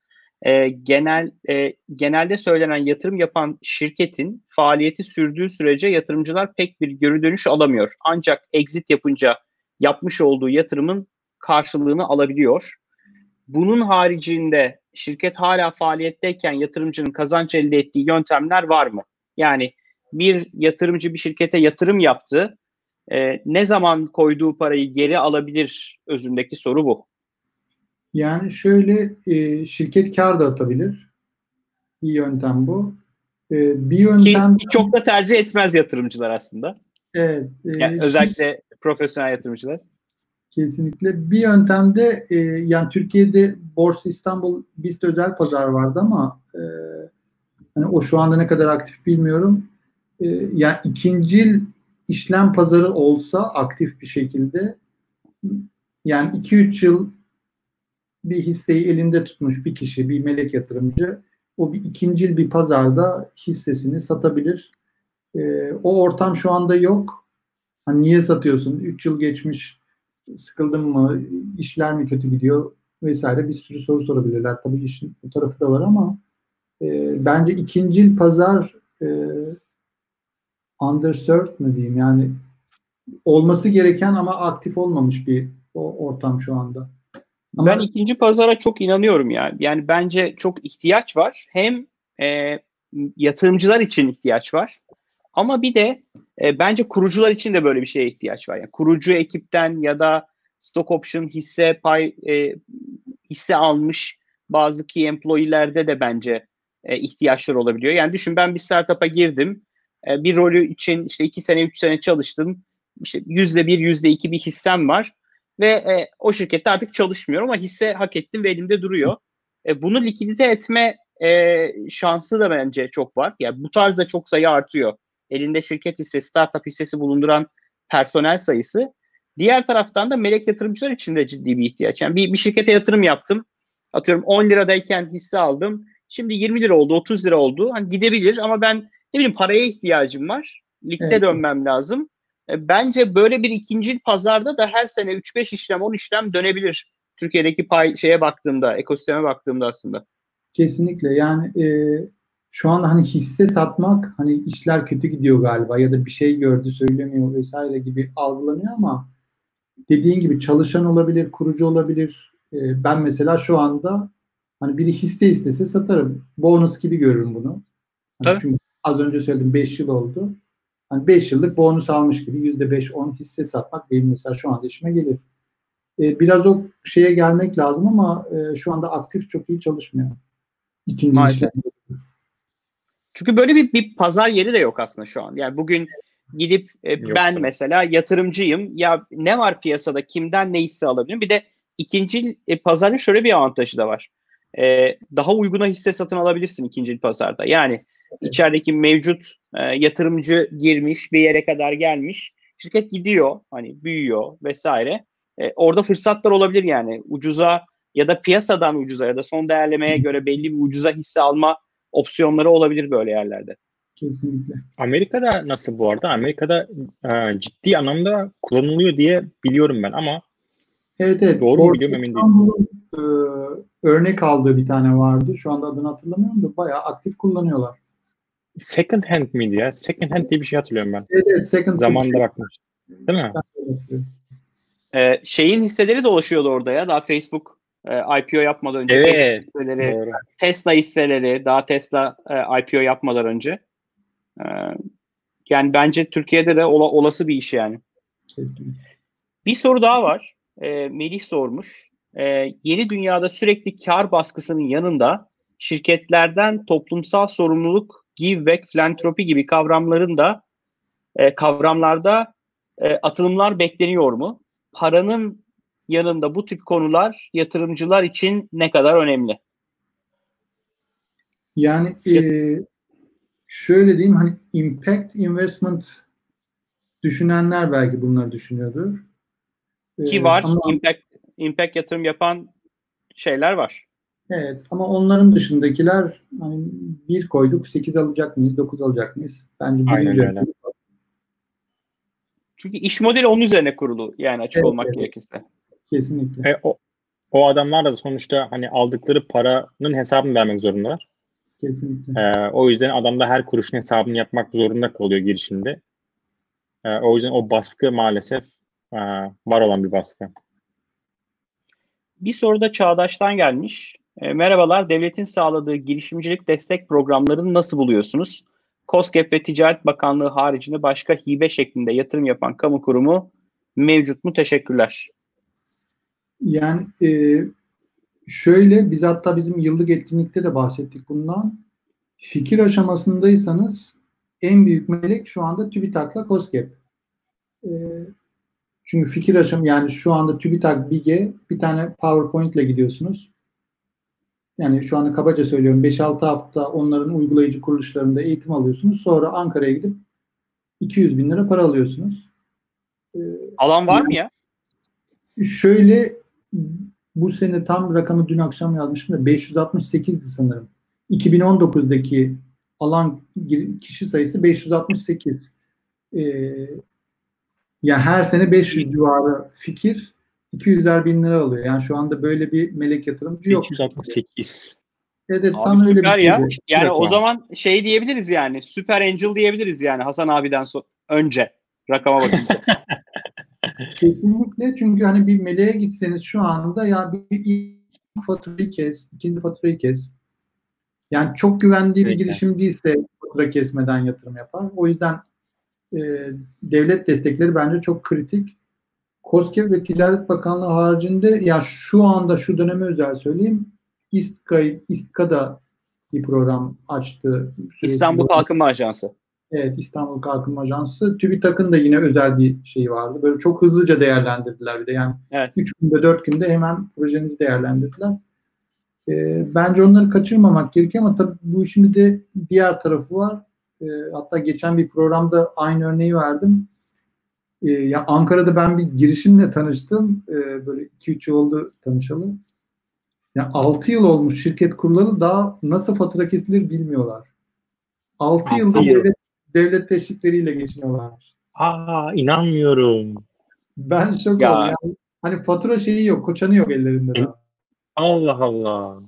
A: Ee, genel e, Genelde söylenen yatırım yapan şirketin faaliyeti sürdüğü sürece yatırımcılar pek bir geri dönüş alamıyor. Ancak exit yapınca yapmış olduğu yatırımın karşılığını alabiliyor. Bunun haricinde şirket hala faaliyetteyken yatırımcının kazanç elde ettiği yöntemler var mı? Yani bir yatırımcı bir şirkete yatırım yaptı. E, ne zaman koyduğu parayı geri alabilir özündeki soru bu.
C: Yani şöyle e, şirket kar da atabilir. Bir yöntem bu.
A: E, bir yöntem ki, çok da tercih etmez yatırımcılar aslında. Evet. E, yani özellikle profesyonel yatırımcılar.
C: Kesinlikle. Bir yöntemde e, yani Türkiye'de Borsa İstanbul BIST özel pazar vardı ama e, hani o şu anda ne kadar aktif bilmiyorum. E, yani ikincil işlem pazarı olsa aktif bir şekilde yani 2-3 yıl bir hisseyi elinde tutmuş bir kişi, bir melek yatırımcı o bir ikincil bir pazarda hissesini satabilir. E, o ortam şu anda yok. Hani niye satıyorsun? 3 yıl geçmiş sıkıldım mı, işler mi kötü gidiyor vesaire bir sürü soru sorabilirler. Tabii işin bu tarafı da var ama e, bence ikincil pazar e, underserved mı diyeyim yani olması gereken ama aktif olmamış bir o ortam şu anda.
A: Ama, ben ikinci pazara çok inanıyorum yani. Yani bence çok ihtiyaç var. Hem e, yatırımcılar için ihtiyaç var. Ama bir de e, bence kurucular için de böyle bir şeye ihtiyaç var. Yani kurucu ekipten ya da stock option hisse pay e, hisse almış bazı key employee'lerde de bence e, ihtiyaçlar olabiliyor. Yani düşün ben bir startup'a girdim. E, bir rolü için işte iki sene, üç sene çalıştım. İşte yüzde bir, yüzde iki bir hissem var. Ve e, o şirkette artık çalışmıyorum ama hisse hak ettim ve elimde duruyor. E, bunu likidite etme e, şansı da bence çok var. Yani bu tarzda çok sayı artıyor elinde şirket hissesi, startup hissesi bulunduran personel sayısı. Diğer taraftan da melek yatırımcılar için de ciddi bir ihtiyaç. Yani bir, bir şirkete yatırım yaptım. Atıyorum 10 liradayken hisse aldım. Şimdi 20 lira oldu, 30 lira oldu. Hani gidebilir ama ben ne bileyim paraya ihtiyacım var. Ligde evet. dönmem lazım. E, bence böyle bir ikinci pazarda da her sene 3-5 işlem, 10 işlem dönebilir. Türkiye'deki pay şeye baktığımda, ekosisteme baktığımda aslında.
C: Kesinlikle. Yani e, şu an hani hisse satmak hani işler kötü gidiyor galiba ya da bir şey gördü söylemiyor vesaire gibi algılanıyor ama dediğin gibi çalışan olabilir, kurucu olabilir. Ee, ben mesela şu anda hani biri hisse istese satarım. Bonus gibi görürüm bunu. Hani çünkü az önce söyledim 5 yıl oldu. Hani 5 yıllık bonus almış gibi %5-10 hisse satmak benim mesela şu anda işime gelir. Ee, biraz o şeye gelmek lazım ama e, şu anda aktif çok iyi çalışmıyor.
A: İkinci Maalesef. Çünkü böyle bir, bir pazar yeri de yok aslında şu an. Yani bugün gidip e, ben mesela yatırımcıyım. Ya ne var piyasada? Kimden ne hisse alabilirim? Bir de ikinci e, pazarın şöyle bir avantajı da var. E, daha uyguna hisse satın alabilirsin ikinci pazarda. Yani. İçerideki mevcut e, yatırımcı girmiş bir yere kadar gelmiş. Şirket gidiyor hani büyüyor vesaire. e, orada fırsatlar olabilir yani. Ucuza ya da piyasadan ucuza ya da son değerlemeye göre belli bir ucuza hisse alma opsiyonları olabilir böyle yerlerde.
C: Kesinlikle.
B: Amerika'da nasıl bu arada? Amerika'da e, ciddi anlamda kullanılıyor diye biliyorum ben ama
C: Evet evet.
B: Doğru mu biliyorum emin değilim.
C: E, örnek aldığı bir tane vardı. Şu anda adını hatırlamıyorum da bayağı aktif kullanıyorlar.
B: Second hand miydi ya? Second hand diye bir şey hatırlıyorum ben.
C: Evet evet. Second
B: Zamanında
C: Hand.
B: bakmış. Değil mi?
C: Ben de bakıyorum.
A: E, şeyin hisseleri dolaşıyordu orada ya. Daha Facebook e, IPO yapmadan önce.
B: Evet.
A: Hisseleri,
B: Doğru.
A: Tesla hisseleri, daha Tesla e, IPO yapmadan önce. E, yani bence Türkiye'de de ola- olası bir iş yani.
C: Kesinlikle.
A: Bir soru daha var. E, Melih sormuş. E, yeni dünyada sürekli kar baskısının yanında şirketlerden toplumsal sorumluluk, give back, filantropi gibi kavramların da e, kavramlarda e, atılımlar bekleniyor mu? Paranın yanında bu tip konular yatırımcılar için ne kadar önemli?
C: Yani e, şöyle diyeyim hani impact investment düşünenler belki bunları düşünüyordur. E,
A: Ki var,
C: Ama,
A: impact, impact yatırım yapan şeyler var.
C: Evet ama onların dışındakiler hani bir koyduk 8 alacak mıyız 9 alacak mıyız? Bence bir
B: Aynen öyle.
A: Çünkü iş modeli onun üzerine kurulu yani açık
C: Evet,
A: olmak
C: evet.
A: gerekirse.
C: Kesinlikle.
B: E, o, o adamlar da sonuçta hani aldıkları paranın hesabını vermek zorundalar.
C: Kesinlikle.
B: E, o yüzden adam da her kuruşun hesabını yapmak zorunda kalıyor girişimde. E, o yüzden o baskı maalesef e, var olan bir baskı.
A: Bir soru da Çağdaş'tan gelmiş. E, merhabalar, devletin sağladığı girişimcilik destek programlarını nasıl buluyorsunuz? KOSGEB ve Ticaret Bakanlığı haricinde başka hibe şeklinde yatırım yapan kamu kurumu mevcut mu? Teşekkürler.
C: Yani e, şöyle biz hatta bizim yıllık etkinlikte de bahsettik bundan. Fikir aşamasındaysanız en büyük melek şu anda TÜBİTAK'la KOSGEB. E, çünkü fikir aşam yani şu anda TÜBİTAK BİG'e bir tane PowerPoint ile gidiyorsunuz. Yani şu anda kabaca söylüyorum 5-6 hafta onların uygulayıcı kuruluşlarında eğitim alıyorsunuz. Sonra Ankara'ya gidip 200 bin lira para alıyorsunuz. E,
A: Alan var mı ya?
C: Şöyle bu sene tam rakamı dün akşam yazmışım da 568'di sanırım. 2019'daki alan kişi sayısı 568. Ee, yani her sene 500 civarı fikir 200'er bin lira alıyor. Yani şu anda böyle bir melek yatırımcı yok.
B: 368.
C: Evet, evet,
A: Abi
C: tam öyle bir
A: süper
C: şey.
A: ya. Yani
B: Evet,
A: o zaman şey diyebiliriz yani. Süper Angel diyebiliriz yani Hasan abiden so- önce rakama bakınca.
C: Kesinlikle çünkü hani bir meleğe gitseniz şu anda ya bir ilk faturayı kes, ikinci faturayı kes. Yani çok güvendiği bir
B: Kesinlikle.
C: girişimciyse fatura kesmeden yatırım yapar. O yüzden e, devlet destekleri bence çok kritik. KOSGEB ve Ticaret Bakanlığı haricinde ya şu anda şu döneme özel söyleyeyim İSTKA, İSTKA da bir program açtı.
A: İstanbul Kalkınma Ajansı.
C: Evet İstanbul Kalkınma Ajansı. TÜBİTAK'ın da yine özel bir şeyi vardı. Böyle çok hızlıca değerlendirdiler bir de. Yani
A: Evet.
C: 3 günde 4 günde hemen projenizi değerlendirdiler. Ee, bence onları kaçırmamak gerekiyor ama tabii bu işin bir de diğer tarafı var. Ee, hatta geçen bir programda aynı örneği verdim. Ee, ya Ankara'da ben bir girişimle tanıştım. Ee, böyle 2-3 yıl oldu tanışalı. Ya 6 yıl olmuş şirket kurulalı daha nasıl fatura kesilir bilmiyorlar. 6
B: Altı
C: yılda
B: yıl.
C: devlet, devlet teşvikleriyle geçiniyorlarmış.
B: Aa inanmıyorum.
C: Ben şok
A: Ya.
C: oldum. Yani, hani fatura şeyi yok, koçanı yok ellerinde daha.
B: Allah Allah.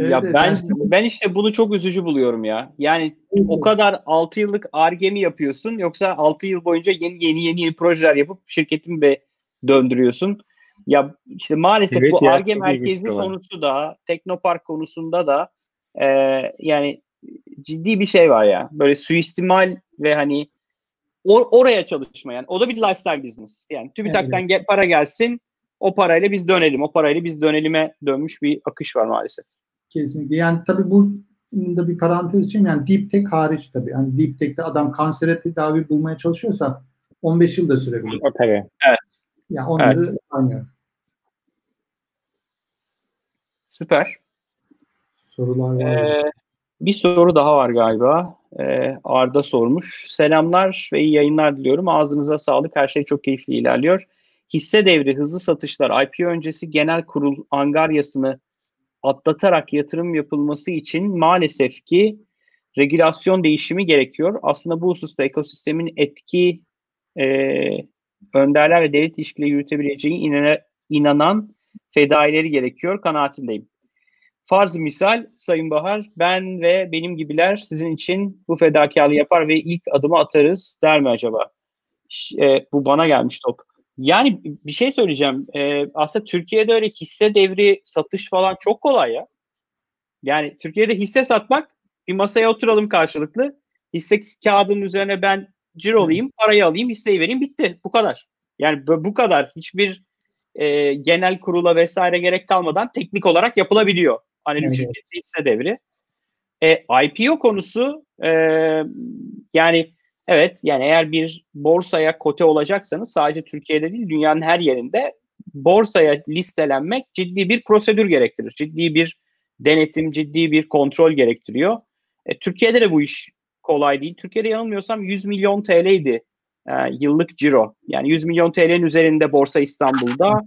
C: Evet,
A: ya
C: evet,
A: ben
C: yani-
A: ben işte bunu çok üzücü buluyorum ya. Yani o kadar 6 yıllık ARGE mi yapıyorsun yoksa 6 yıl boyunca yeni yeni yeni yeni projeler yapıp şirketimi be döndürüyorsun. Ya işte maalesef
B: Evet
A: bu ARGE merkezi konusu da Teknopark konusunda da e, yani ciddi bir şey var ya. Böyle suistimal ve hani or- oraya çalışma yani. O da bir lifetime business. Yani TÜBİTAK'tan gel- para gelsin o parayla biz dönelim. O parayla biz dönelime dönmüş bir akış var maalesef.
C: Kesinlikle. Yani tabii bu da bir parantez için yani deep tech hariç tabii. Yani deep tech'te adam kansere tedavi bulmaya çalışıyorsa 15 yıl da sürebilir.
B: O tabii.
C: Yani onları saymıyorum.
A: Süper.
C: Sorular var.
A: Ee, bir soru daha var galiba. Ee, Arda sormuş. Selamlar ve iyi yayınlar diliyorum. Ağzınıza sağlık. Her şey çok keyifli ilerliyor. hisse devri, hızlı satışlar, IPO öncesi genel kurul angaryasını atlatarak yatırım yapılması için maalesef ki regülasyon değişimi gerekiyor. Aslında bu hususta ekosistemin etki e, önderler ve devlet ilişkileri yürütebileceği inana, inanan fedaileri gerekiyor kanaatindeyim. Farz misal Sayın Bahar, ben ve benim gibiler sizin için bu fedakarlığı yapar ve ilk adımı atarız der mi acaba? E, bu bana gelmiş top. Yani bir şey söyleyeceğim. E, aslında Türkiye'de öyle hisse devri satış falan çok kolay ya. Yani Türkiye'de hisse satmak bir masaya oturalım karşılıklı. Hisse kağıdının üzerine ben cirolayayım, parayı alayım, hisseyi vereyim bitti. Bu kadar. Yani bu kadar. Hiçbir e, genel kurula vesaire gerek kalmadan teknik olarak yapılabiliyor. Anonim evet. şirket hisse devri. E, IPO konusu e, yani evet yani eğer bir borsaya kote olacaksanız sadece Türkiye'de değil dünyanın her yerinde borsaya listelenmek ciddi bir prosedür gerektirir. Ciddi bir denetim, ciddi bir kontrol gerektiriyor. E, Türkiye'de de bu iş kolay değil. Türkiye'de yanılmıyorsam 100 milyon TL'ydi e, yıllık ciro. Yani 100 milyon TL'nin üzerinde Borsa İstanbul'da.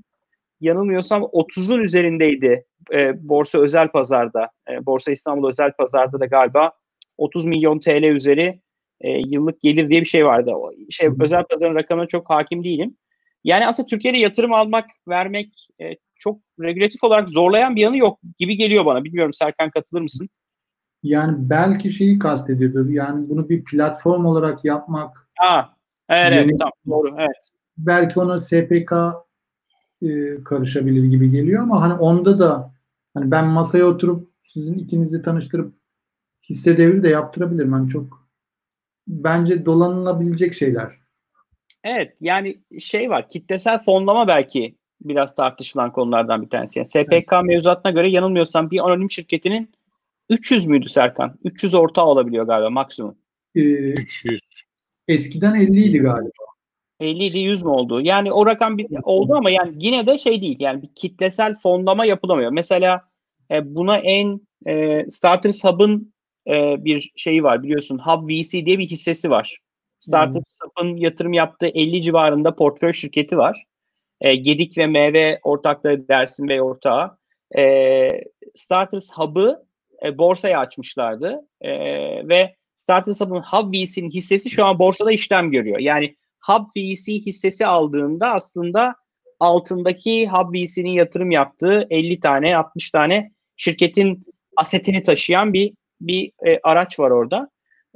A: Yanılmıyorsam 30'un üzerindeydi e, Borsa Özel Pazar'da. E, Borsa İstanbul Özel Pazar'da da galiba 30 milyon TL üzeri e, yıllık gelir diye bir şey vardı. O, şey Özel Pazar'ın rakamına çok hakim değilim. Yani aslında Türkiye'de yatırım almak, vermek e, çok regülatif olarak zorlayan bir yanı yok gibi geliyor bana. Bilmiyorum Serkan katılır mısın?
C: Yani belki şeyi kastediyordur. Yani bunu bir platform olarak yapmak.
A: Aa, evet, yani, tamam, doğru. Evet.
C: Belki ona SPK e, karışabilir gibi geliyor ama hani onda da hani ben masaya oturup sizin ikinizi tanıştırıp hisse devri de yaptırabilirim. Hani çok bence dolanılabilecek şeyler.
A: Evet yani şey var kitlesel fonlama belki biraz tartışılan konulardan bir tanesi. Yani SPK evet. mevzuatına göre yanılmıyorsam bir anonim şirketinin 300 müydü Serkan? 300 ortağı olabiliyor galiba maksimum.
C: Ee, 300. Eskiden 50 idi galiba.
A: 50 idi 100 mü oldu? Yani o rakam bir, oldu ama yani yine de şey değil. Yani bir kitlesel fonlama yapılamıyor. Mesela e, buna en e, Starters Hub'ın e, bir şeyi var biliyorsun. Hub VC diye bir hissesi var. Starters hmm. Hub'ın yatırım yaptığı 50 civarında portföy şirketi var. E, Gedik ve MV ortakları Dersin Bey ortağı. E, Starters Hub'ı e, borsaya açmışlardı. E, ve Starters Hub'ın Hub VC'nin hissesi şu an borsada işlem görüyor. Yani Hub VC hissesi aldığında aslında altındaki Hub VC'nin yatırım yaptığı 50 tane 60 tane şirketin asetini taşıyan bir bir e, araç var orada.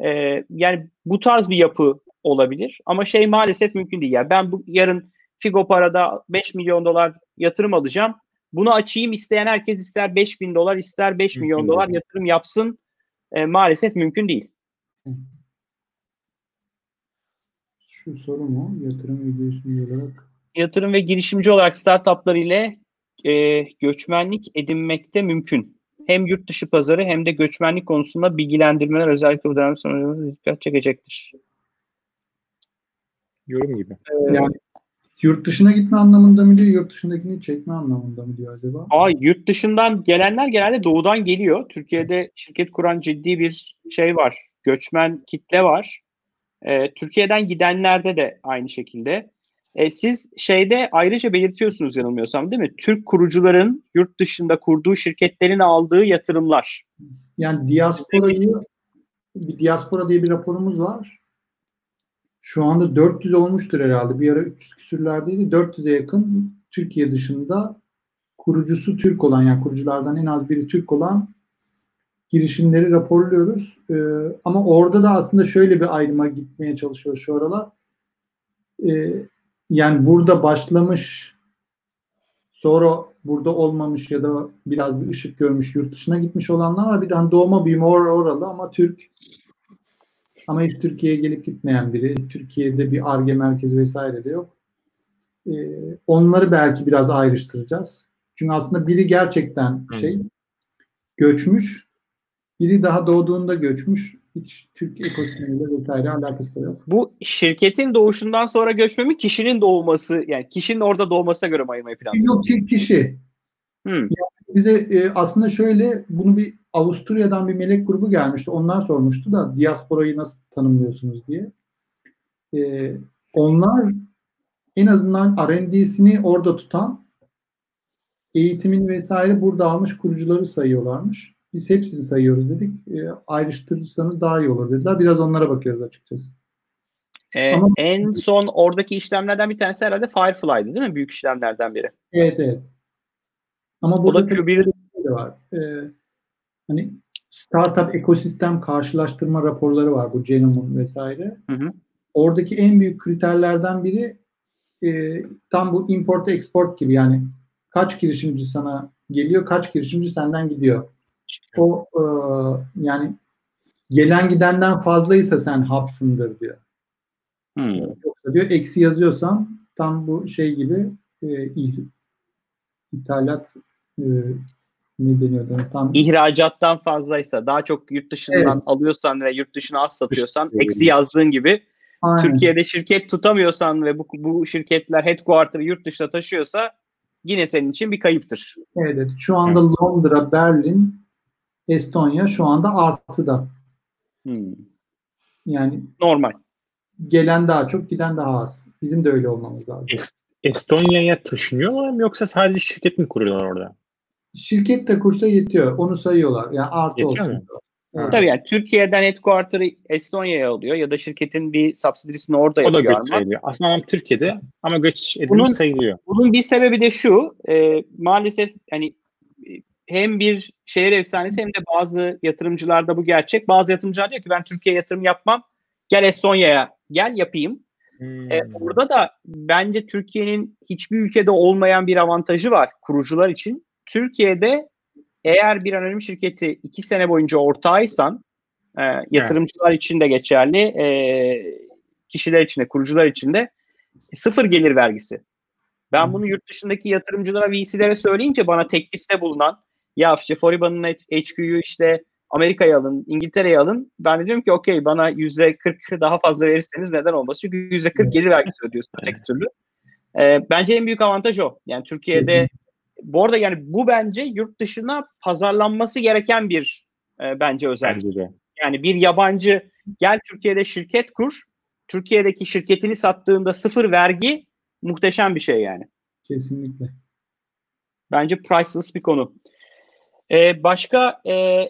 A: E, yani bu tarz bir yapı olabilir ama şey maalesef mümkün değil. Yani ben bu yarın Figo Para'da 5 milyon dolar yatırım alacağım. Bunu açayım isteyen herkes ister 5 bin dolar ister 5 mümkün milyon değil. dolar yatırım yapsın. E, maalesef mümkün değil.
C: Şu soru mu? Yatırım ve girişimci olarak.
A: Yatırım ve girişimci olarak startuplar ile e, göçmenlik edinmekte mümkün. Hem yurt dışı pazarı hem de göçmenlik konusunda bilgilendirmeler özellikle bu dönem sonrasında dikkat çekecektir.
B: Yorum gibi.
C: Ee, yani Yurt dışına gitme anlamında mı diyor, yurt dışındakini çekme anlamında mı diyor acaba?
A: Aa, yurt dışından gelenler genelde doğudan geliyor. Türkiye'de şirket kuran ciddi bir şey var. Göçmen kitle var. Ee, Türkiye'den gidenlerde de aynı şekilde. Ee, siz şeyde ayrıca belirtiyorsunuz yanılmıyorsam değil mi? Türk kurucuların yurt dışında kurduğu şirketlerin aldığı yatırımlar.
C: Yani diasporayı bir diaspora diye bir raporumuz var şu anda 400 olmuştur herhalde. Bir ara 300 küsürlerdeydi. 400'e yakın Türkiye dışında kurucusu Türk olan yani kuruculardan en az biri Türk olan girişimleri raporluyoruz. Ee, ama orada da aslında şöyle bir ayrıma gitmeye çalışıyoruz şu aralar. Ee, yani burada başlamış sonra burada olmamış ya da biraz bir ışık görmüş yurt dışına gitmiş olanlar var. Bir de hani doğma büyüme or oralı ama Türk ama hiç Türkiye'ye gelip gitmeyen biri. Türkiye'de bir ARGE merkezi vesaire de yok. Ee, onları belki biraz ayrıştıracağız. Çünkü aslında biri gerçekten şey göçmüş. Biri daha doğduğunda göçmüş. Hiç Türk ekosistemiyle vesaire alakası da yok.
A: Bu şirketin doğuşundan sonra göçme mi kişinin doğması yani kişinin orada doğmasına göre mi ayırmayı planlıyorsunuz?
C: Yok kişi. Hmm. Yani bize e, aslında şöyle bunu bir Avusturya'dan bir melek grubu gelmişti. Onlar sormuştu da diasporayı nasıl tanımlıyorsunuz diye. Ee, onlar en azından R&D'sini orada tutan eğitimin vesaire burada almış kurucuları sayıyorlarmış. Biz hepsini sayıyoruz dedik. E, ayrıştırırsanız daha iyi olur dediler. Biraz onlara bakıyoruz açıkçası.
A: Ee, Ama, en son oradaki işlemlerden bir tanesi herhalde Firefly'dı değil mi? Büyük işlemlerden biri.
C: Evet evet. Ama burada bir şey de var. Ee, hani startup ekosistem karşılaştırma raporları var bu Genome'un vesaire. Hı hı. Oradaki en büyük kriterlerden biri e, tam bu import export gibi yani kaç girişimci sana geliyor, kaç girişimci senden gidiyor. O e, yani gelen gidenden fazlaysa sen hapsındır diyor. Hmm. Yoksa diyor eksi yazıyorsan tam bu şey gibi e, ithalat e, ne deniyordu? Tam
A: ihracattan fazlaysa daha çok yurt dışından evet. alıyorsan ve yurt dışına az satıyorsan eksi yazdığın gibi Aynen. Türkiye'de şirket tutamıyorsan ve bu, bu şirketler headquarter'ı yurt dışına taşıyorsa yine senin için bir kayıptır.
C: Evet. Şu anda. Londra, Berlin, Estonya şu anda artıda. Hmm. Yani
A: normal.
C: Gelen daha çok, giden daha az. Bizim de öyle olmamız lazım.
B: Est- Estonya'ya taşınıyorlar mı yoksa sadece şirket mi kuruyorlar orada?
C: Şirket de kursa yetiyor. Onu sayıyorlar. Yani artı yetiyor olsun.
A: Evet. Tabii yani Türkiye'den headquarter'ı Estonya'ya alıyor ya da şirketin bir subsidiary'sini orada o yapıyor.
B: O da göç sayılıyor. Aslında Türkiye'de ama göç edilmiş bunun, sayılıyor.
A: Bunun bir sebebi de şu. E, maalesef hani hem bir şehir efsanesi hem de bazı yatırımcılarda bu gerçek. Bazı yatırımcılar diyor ki ben Türkiye yatırım yapmam. Gel Estonya'ya gel yapayım. Hmm. E, burada da bence Türkiye'nin hiçbir ülkede olmayan bir avantajı var kurucular için. Türkiye'de eğer bir anonim şirketi iki sene boyunca ortağıysan e, yatırımcılar evet. için de geçerli, e, kişiler için de, kurucular için de sıfır gelir vergisi. Ben hmm. bunu yurt dışındaki yatırımcılara, VC'lere söyleyince bana teklifte bulunan ya işte Foriba'nın HQ'yu işte Amerika'ya alın, İngiltere'ye alın. Ben de diyorum ki okey bana yüzde 40 daha fazla verirseniz neden olmaz? Çünkü yüzde 40 gelir vergisi ödüyorsun tek türlü. Ee, bence en büyük avantaj o. Yani Türkiye'de bu arada yani bu bence yurt dışına pazarlanması gereken bir e, bence özellik. Yani bir yabancı gel Türkiye'de şirket kur. Türkiye'deki şirketini sattığında sıfır vergi muhteşem bir şey yani.
C: Kesinlikle.
A: Bence priceless bir konu. Ee, başka e,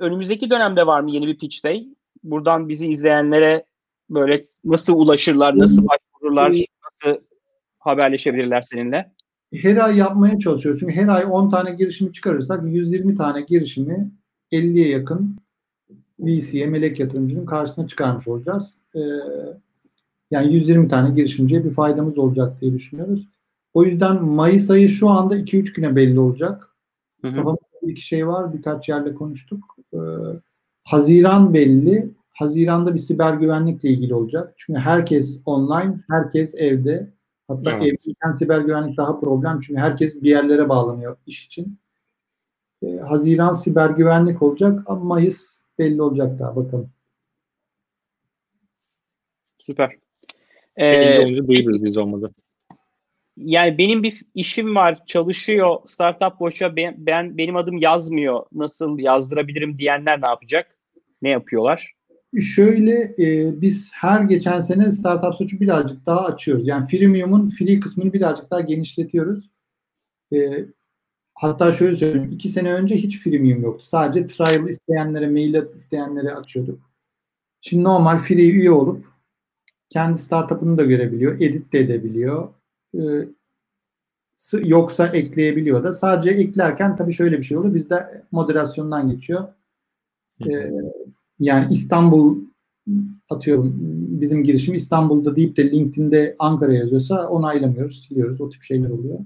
A: önümüzdeki dönemde var mı yeni bir pitch day? Buradan bizi izleyenlere böyle nasıl ulaşırlar, nasıl başvururlar, nasıl haberleşebilirler seninle?
C: her ay yapmaya çalışıyoruz. Çünkü her ay 10 tane girişimi çıkarırsak 120 tane girişimi 50'ye yakın VC'ye, melek yatırımcının karşısına çıkarmış olacağız. Ee, yani 120 tane girişimciye bir faydamız olacak diye düşünüyoruz. O yüzden Mayıs ayı şu anda 2-3 güne belli olacak. Hı hı. Bir iki şey var. Birkaç yerle konuştuk. Ee, Haziran belli. Haziran'da bir siber güvenlikle ilgili olacak. Çünkü herkes online, herkes evde. Hatta evet. evdeyken siber güvenlik daha problem çünkü herkes bir yerlere bağlanıyor iş için. E, Haziran siber güvenlik olacak ama Mayıs belli olacak daha bakalım.
A: Süper.
B: Ee, olunca duyururuz biz olmadı.
A: Yani benim bir işim var, çalışıyor. Startup boşa ben, ben benim adım yazmıyor. Nasıl yazdırabilirim diyenler ne yapacak? Ne yapıyorlar?
C: Şöyle e, biz her geçen sene Startup Suç'u birazcık daha açıyoruz. Yani freemium'un free kısmını birazcık daha genişletiyoruz. E, hatta şöyle söyleyeyim. iki sene önce hiç freemium yoktu. Sadece trial isteyenlere, mail isteyenlere açıyorduk. Şimdi normal free üye olup kendi startup'ını da görebiliyor. Edit de edebiliyor. E, yoksa ekleyebiliyor da. Sadece eklerken tabii şöyle bir şey oluyor. Bizde moderasyondan geçiyor. E, yani İstanbul atıyorum bizim girişim İstanbul'da deyip de LinkedIn'de Ankara yazıyorsa onaylamıyoruz, siliyoruz. O tip şeyler oluyor.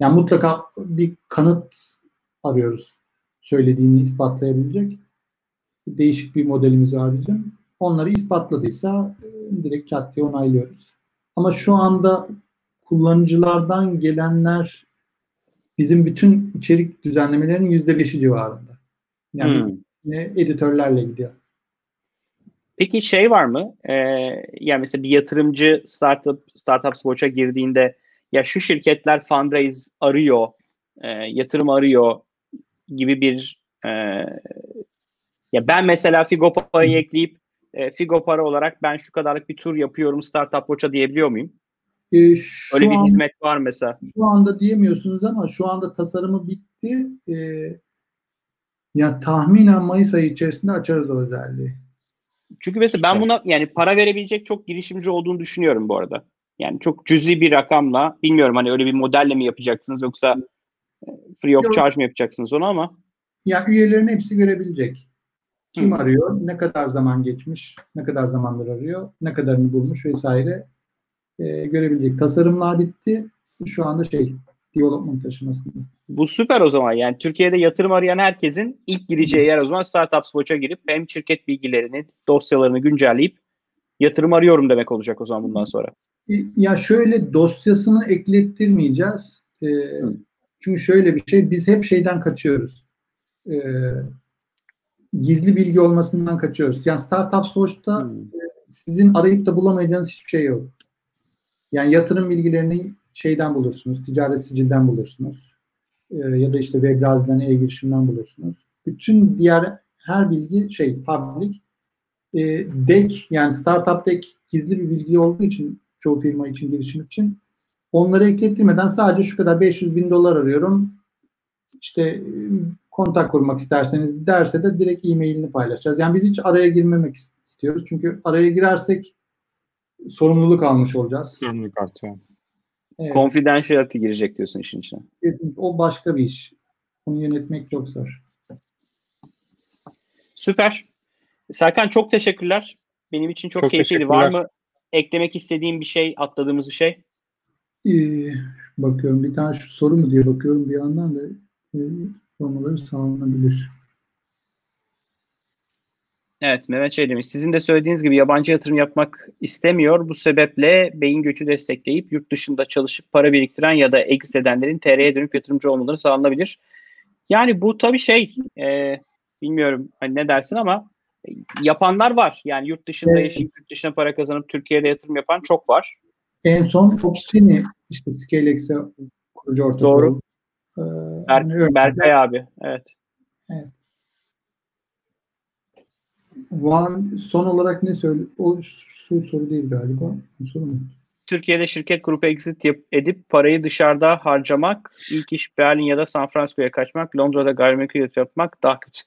C: Yani mutlaka bir kanıt arıyoruz söylediğini ispatlayabilecek. Değişik bir modelimiz var bizim. Onları ispatladıysa e, direkt çat diye onaylıyoruz. Ama şu anda kullanıcılardan gelenler bizim bütün içerik düzenlemelerinin yüzde beşi civarında. Yani hmm editörlerle gidiyor.
A: Peki şey var mı? Ee, yani mesela bir yatırımcı startup startup Watch'a girdiğinde ya şu şirketler fundraise arıyor, e, yatırım arıyor gibi bir e, ya ben mesela Figo parayı ekleyip e, Figo para olarak ben şu kadarlık bir tur yapıyorum Startup Watch'a diyebiliyor muyum?
C: E, şu
A: Öyle bir
C: an,
A: hizmet var mesela.
C: Şu anda diyemiyorsunuz ama şu anda tasarımı bitti. E, ya tahminen Mayıs ayı içerisinde açarız o özelliği.
A: Çünkü mesela ben buna yani para verebilecek çok girişimci olduğunu düşünüyorum bu arada. Yani çok cüzi bir rakamla bilmiyorum hani öyle bir modelle mi yapacaksınız yoksa e, free of
C: Yok.
A: charge mı yapacaksınız onu ama
C: Ya üyelerin hepsi görebilecek. Kim
A: Hı.
C: arıyor, ne kadar zaman geçmiş, ne kadar zamandır arıyor, ne kadarını bulmuş vesaire e, görebilecek. Tasarımlar bitti. Şu anda şey, development aşamasında.
A: bu süper o zaman. Yani Türkiye'de yatırım arayan herkesin ilk gireceği yer o zaman Startups Watch'a girip hem şirket bilgilerini, dosyalarını güncelleyip yatırım arıyorum demek olacak o zaman bundan sonra.
C: E, Ya şöyle dosyasını eklettirmeyeceğiz. E, çünkü şöyle bir şey, biz hep şeyden kaçıyoruz. E, gizli bilgi olmasından kaçıyoruz. Yani Startup Watch'ta sizin arayıp da bulamayacağınız hiçbir şey yok. Yani yatırım bilgilerini şeyden bulursunuz, ticaret sicilden bulursunuz. Ee, ya da işte web gaziden, e-girişimden bulursunuz. Bütün diğer her bilgi şey public. Ee, DEK yani startup DEK gizli bir bilgi olduğu için çoğu firma için girişim için onları eklettirmeden sadece şu kadar 500 bin dolar arıyorum. İşte e, kontak kurmak isterseniz derse de direkt e-mailini paylaşacağız. Yani biz hiç araya girmemek istiyoruz. Çünkü araya girersek sorumluluk almış olacağız.
B: Sorumluluk artıyor.
C: Evet,
A: Confidentiality girecek diyorsun işin içine.
C: o başka bir iş. Onu yönetmek çok zor.
A: Süper. Serkan çok teşekkürler. Benim için çok,
B: Çok
A: keyifliydi. Var mı eklemek istediğin bir şey, atladığımız bir şey?
C: Ee, bakıyorum bir tane şu soru mu diye bakıyorum bir yandan da e, olmaları sağlanabilir.
A: Evet Mehmet şey demiş. Sizin de söylediğiniz gibi yabancı yatırım yapmak istemiyor. Bu sebeple beyin göçü destekleyip yurt dışında çalışıp para biriktiren ya da exit edenlerin TR'ye dönüp yatırımcı olmaları sağlanabilir. Yani bu tabii şey e, bilmiyorum hani ne dersin ama e, yapanlar var. Yani yurt dışında
C: Evet.
A: yaşayıp yurt dışına para kazanıp Türkiye'de yatırım yapan çok var.
C: En son Foxini işte ScaleX'e kurucu ortak
A: Doğru.
C: Ee, örnek-
A: Berkay abi. Evet.
C: Van, son olarak ne söyle? O şu soru değil galiba. Soru mu?
A: Türkiye'de şirket grubu exit yap- edip parayı dışarıda harcamak, ilk iş Berlin ya da San Francisco'ya kaçmak, Londra'da gayrimenkul yatırım yapmak daha kötü.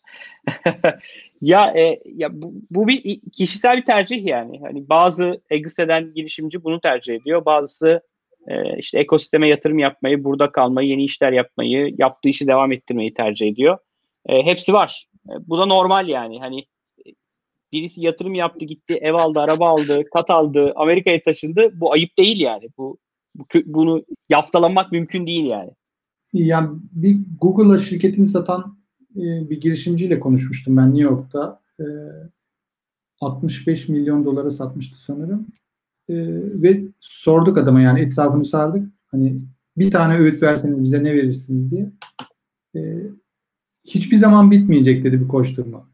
A: ya e, ya bu, bu bir kişisel bir tercih yani. Hani bazı exit eden girişimci bunu tercih ediyor. Bazısı e, işte ekosisteme yatırım yapmayı, burada kalmayı, yeni işler yapmayı, yaptığı işi devam ettirmeyi tercih ediyor. E, hepsi var. E, bu da normal yani. Hani birisi yatırım yaptı, gitti, ev aldı, araba aldı, kat aldı, Amerika'ya taşındı. Bu ayıp değil yani. Bu, bu bunu yaftalamak mümkün değil yani.
C: Yani bir Google'a şirketini satan e, bir girişimciyle konuşmuştum ben New York'ta. E, 65 milyon dolara satmıştı sanırım. E, ve sorduk adama yani etrafını sardık. Hani bir tane öğüt verseniz bize ne verirsiniz diye. E, hiçbir zaman bitmeyecek dedi bir koşturma.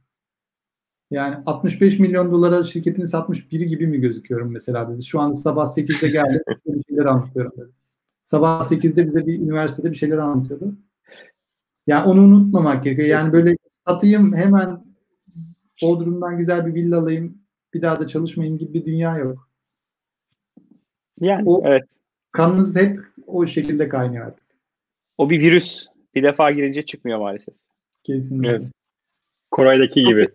C: Yani 65 milyon dolara şirketini satmış biri gibi mi gözüküyorum mesela dedi. Şu anda sabah 8'de geldi bir şeyler anlatıyorum dedi. Sabah 8'de bize bir üniversitede bir şeyler anlatıyordu. Yani onu unutmamak gerekiyor. Yani böyle satayım hemen Bodrum'dan güzel bir villa alayım bir daha da çalışmayın gibi bir dünya yok.
A: Yani
C: O-
A: evet.
C: Kanınız hep o şekilde kaynıyor artık.
A: O bir virüs. Bir defa girince çıkmıyor maalesef.
C: Kesinlikle.
B: Evet. Koray'daki gibi.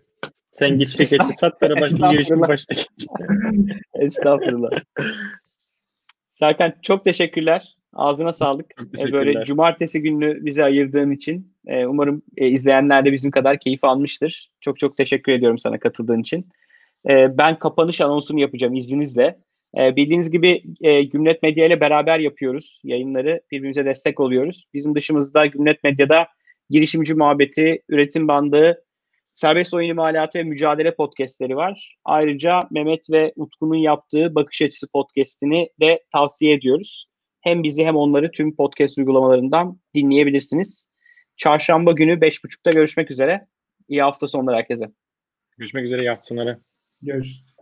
B: Sen git şirketi sat para başka girişim
A: Estağfurullah.
B: başla.
A: Estağfurullah. Serkan çok teşekkürler. Ağzına sağlık.
B: Çok
A: Ee,
B: teşekkürler.
A: Böyle cumartesi gününü bize ayırdığın için. Ee, Umarım e, izleyenler de bizim kadar keyif almıştır. Çok çok teşekkür ediyorum sana katıldığın için. Ee, Ben kapanış anonsunu yapacağım izninizle. Ee, Bildiğiniz gibi e, Gümlet Medya ile beraber yapıyoruz yayınları. Birbirimize destek oluyoruz. Bizim dışımızda Gümlet Medya'da girişimci muhabbeti, üretim bandı, serbest oyun imalatı ve mücadele podcastleri var. Ayrıca Mehmet ve Utku'nun yaptığı Bakış Açısı podcastini de tavsiye ediyoruz. Hem bizi hem onları tüm podcast uygulamalarından dinleyebilirsiniz. Çarşamba günü 5.30'da görüşmek üzere. İyi hafta sonları herkese.
B: Görüşmek üzere iyi hafta sonları.
C: Görüşürüz.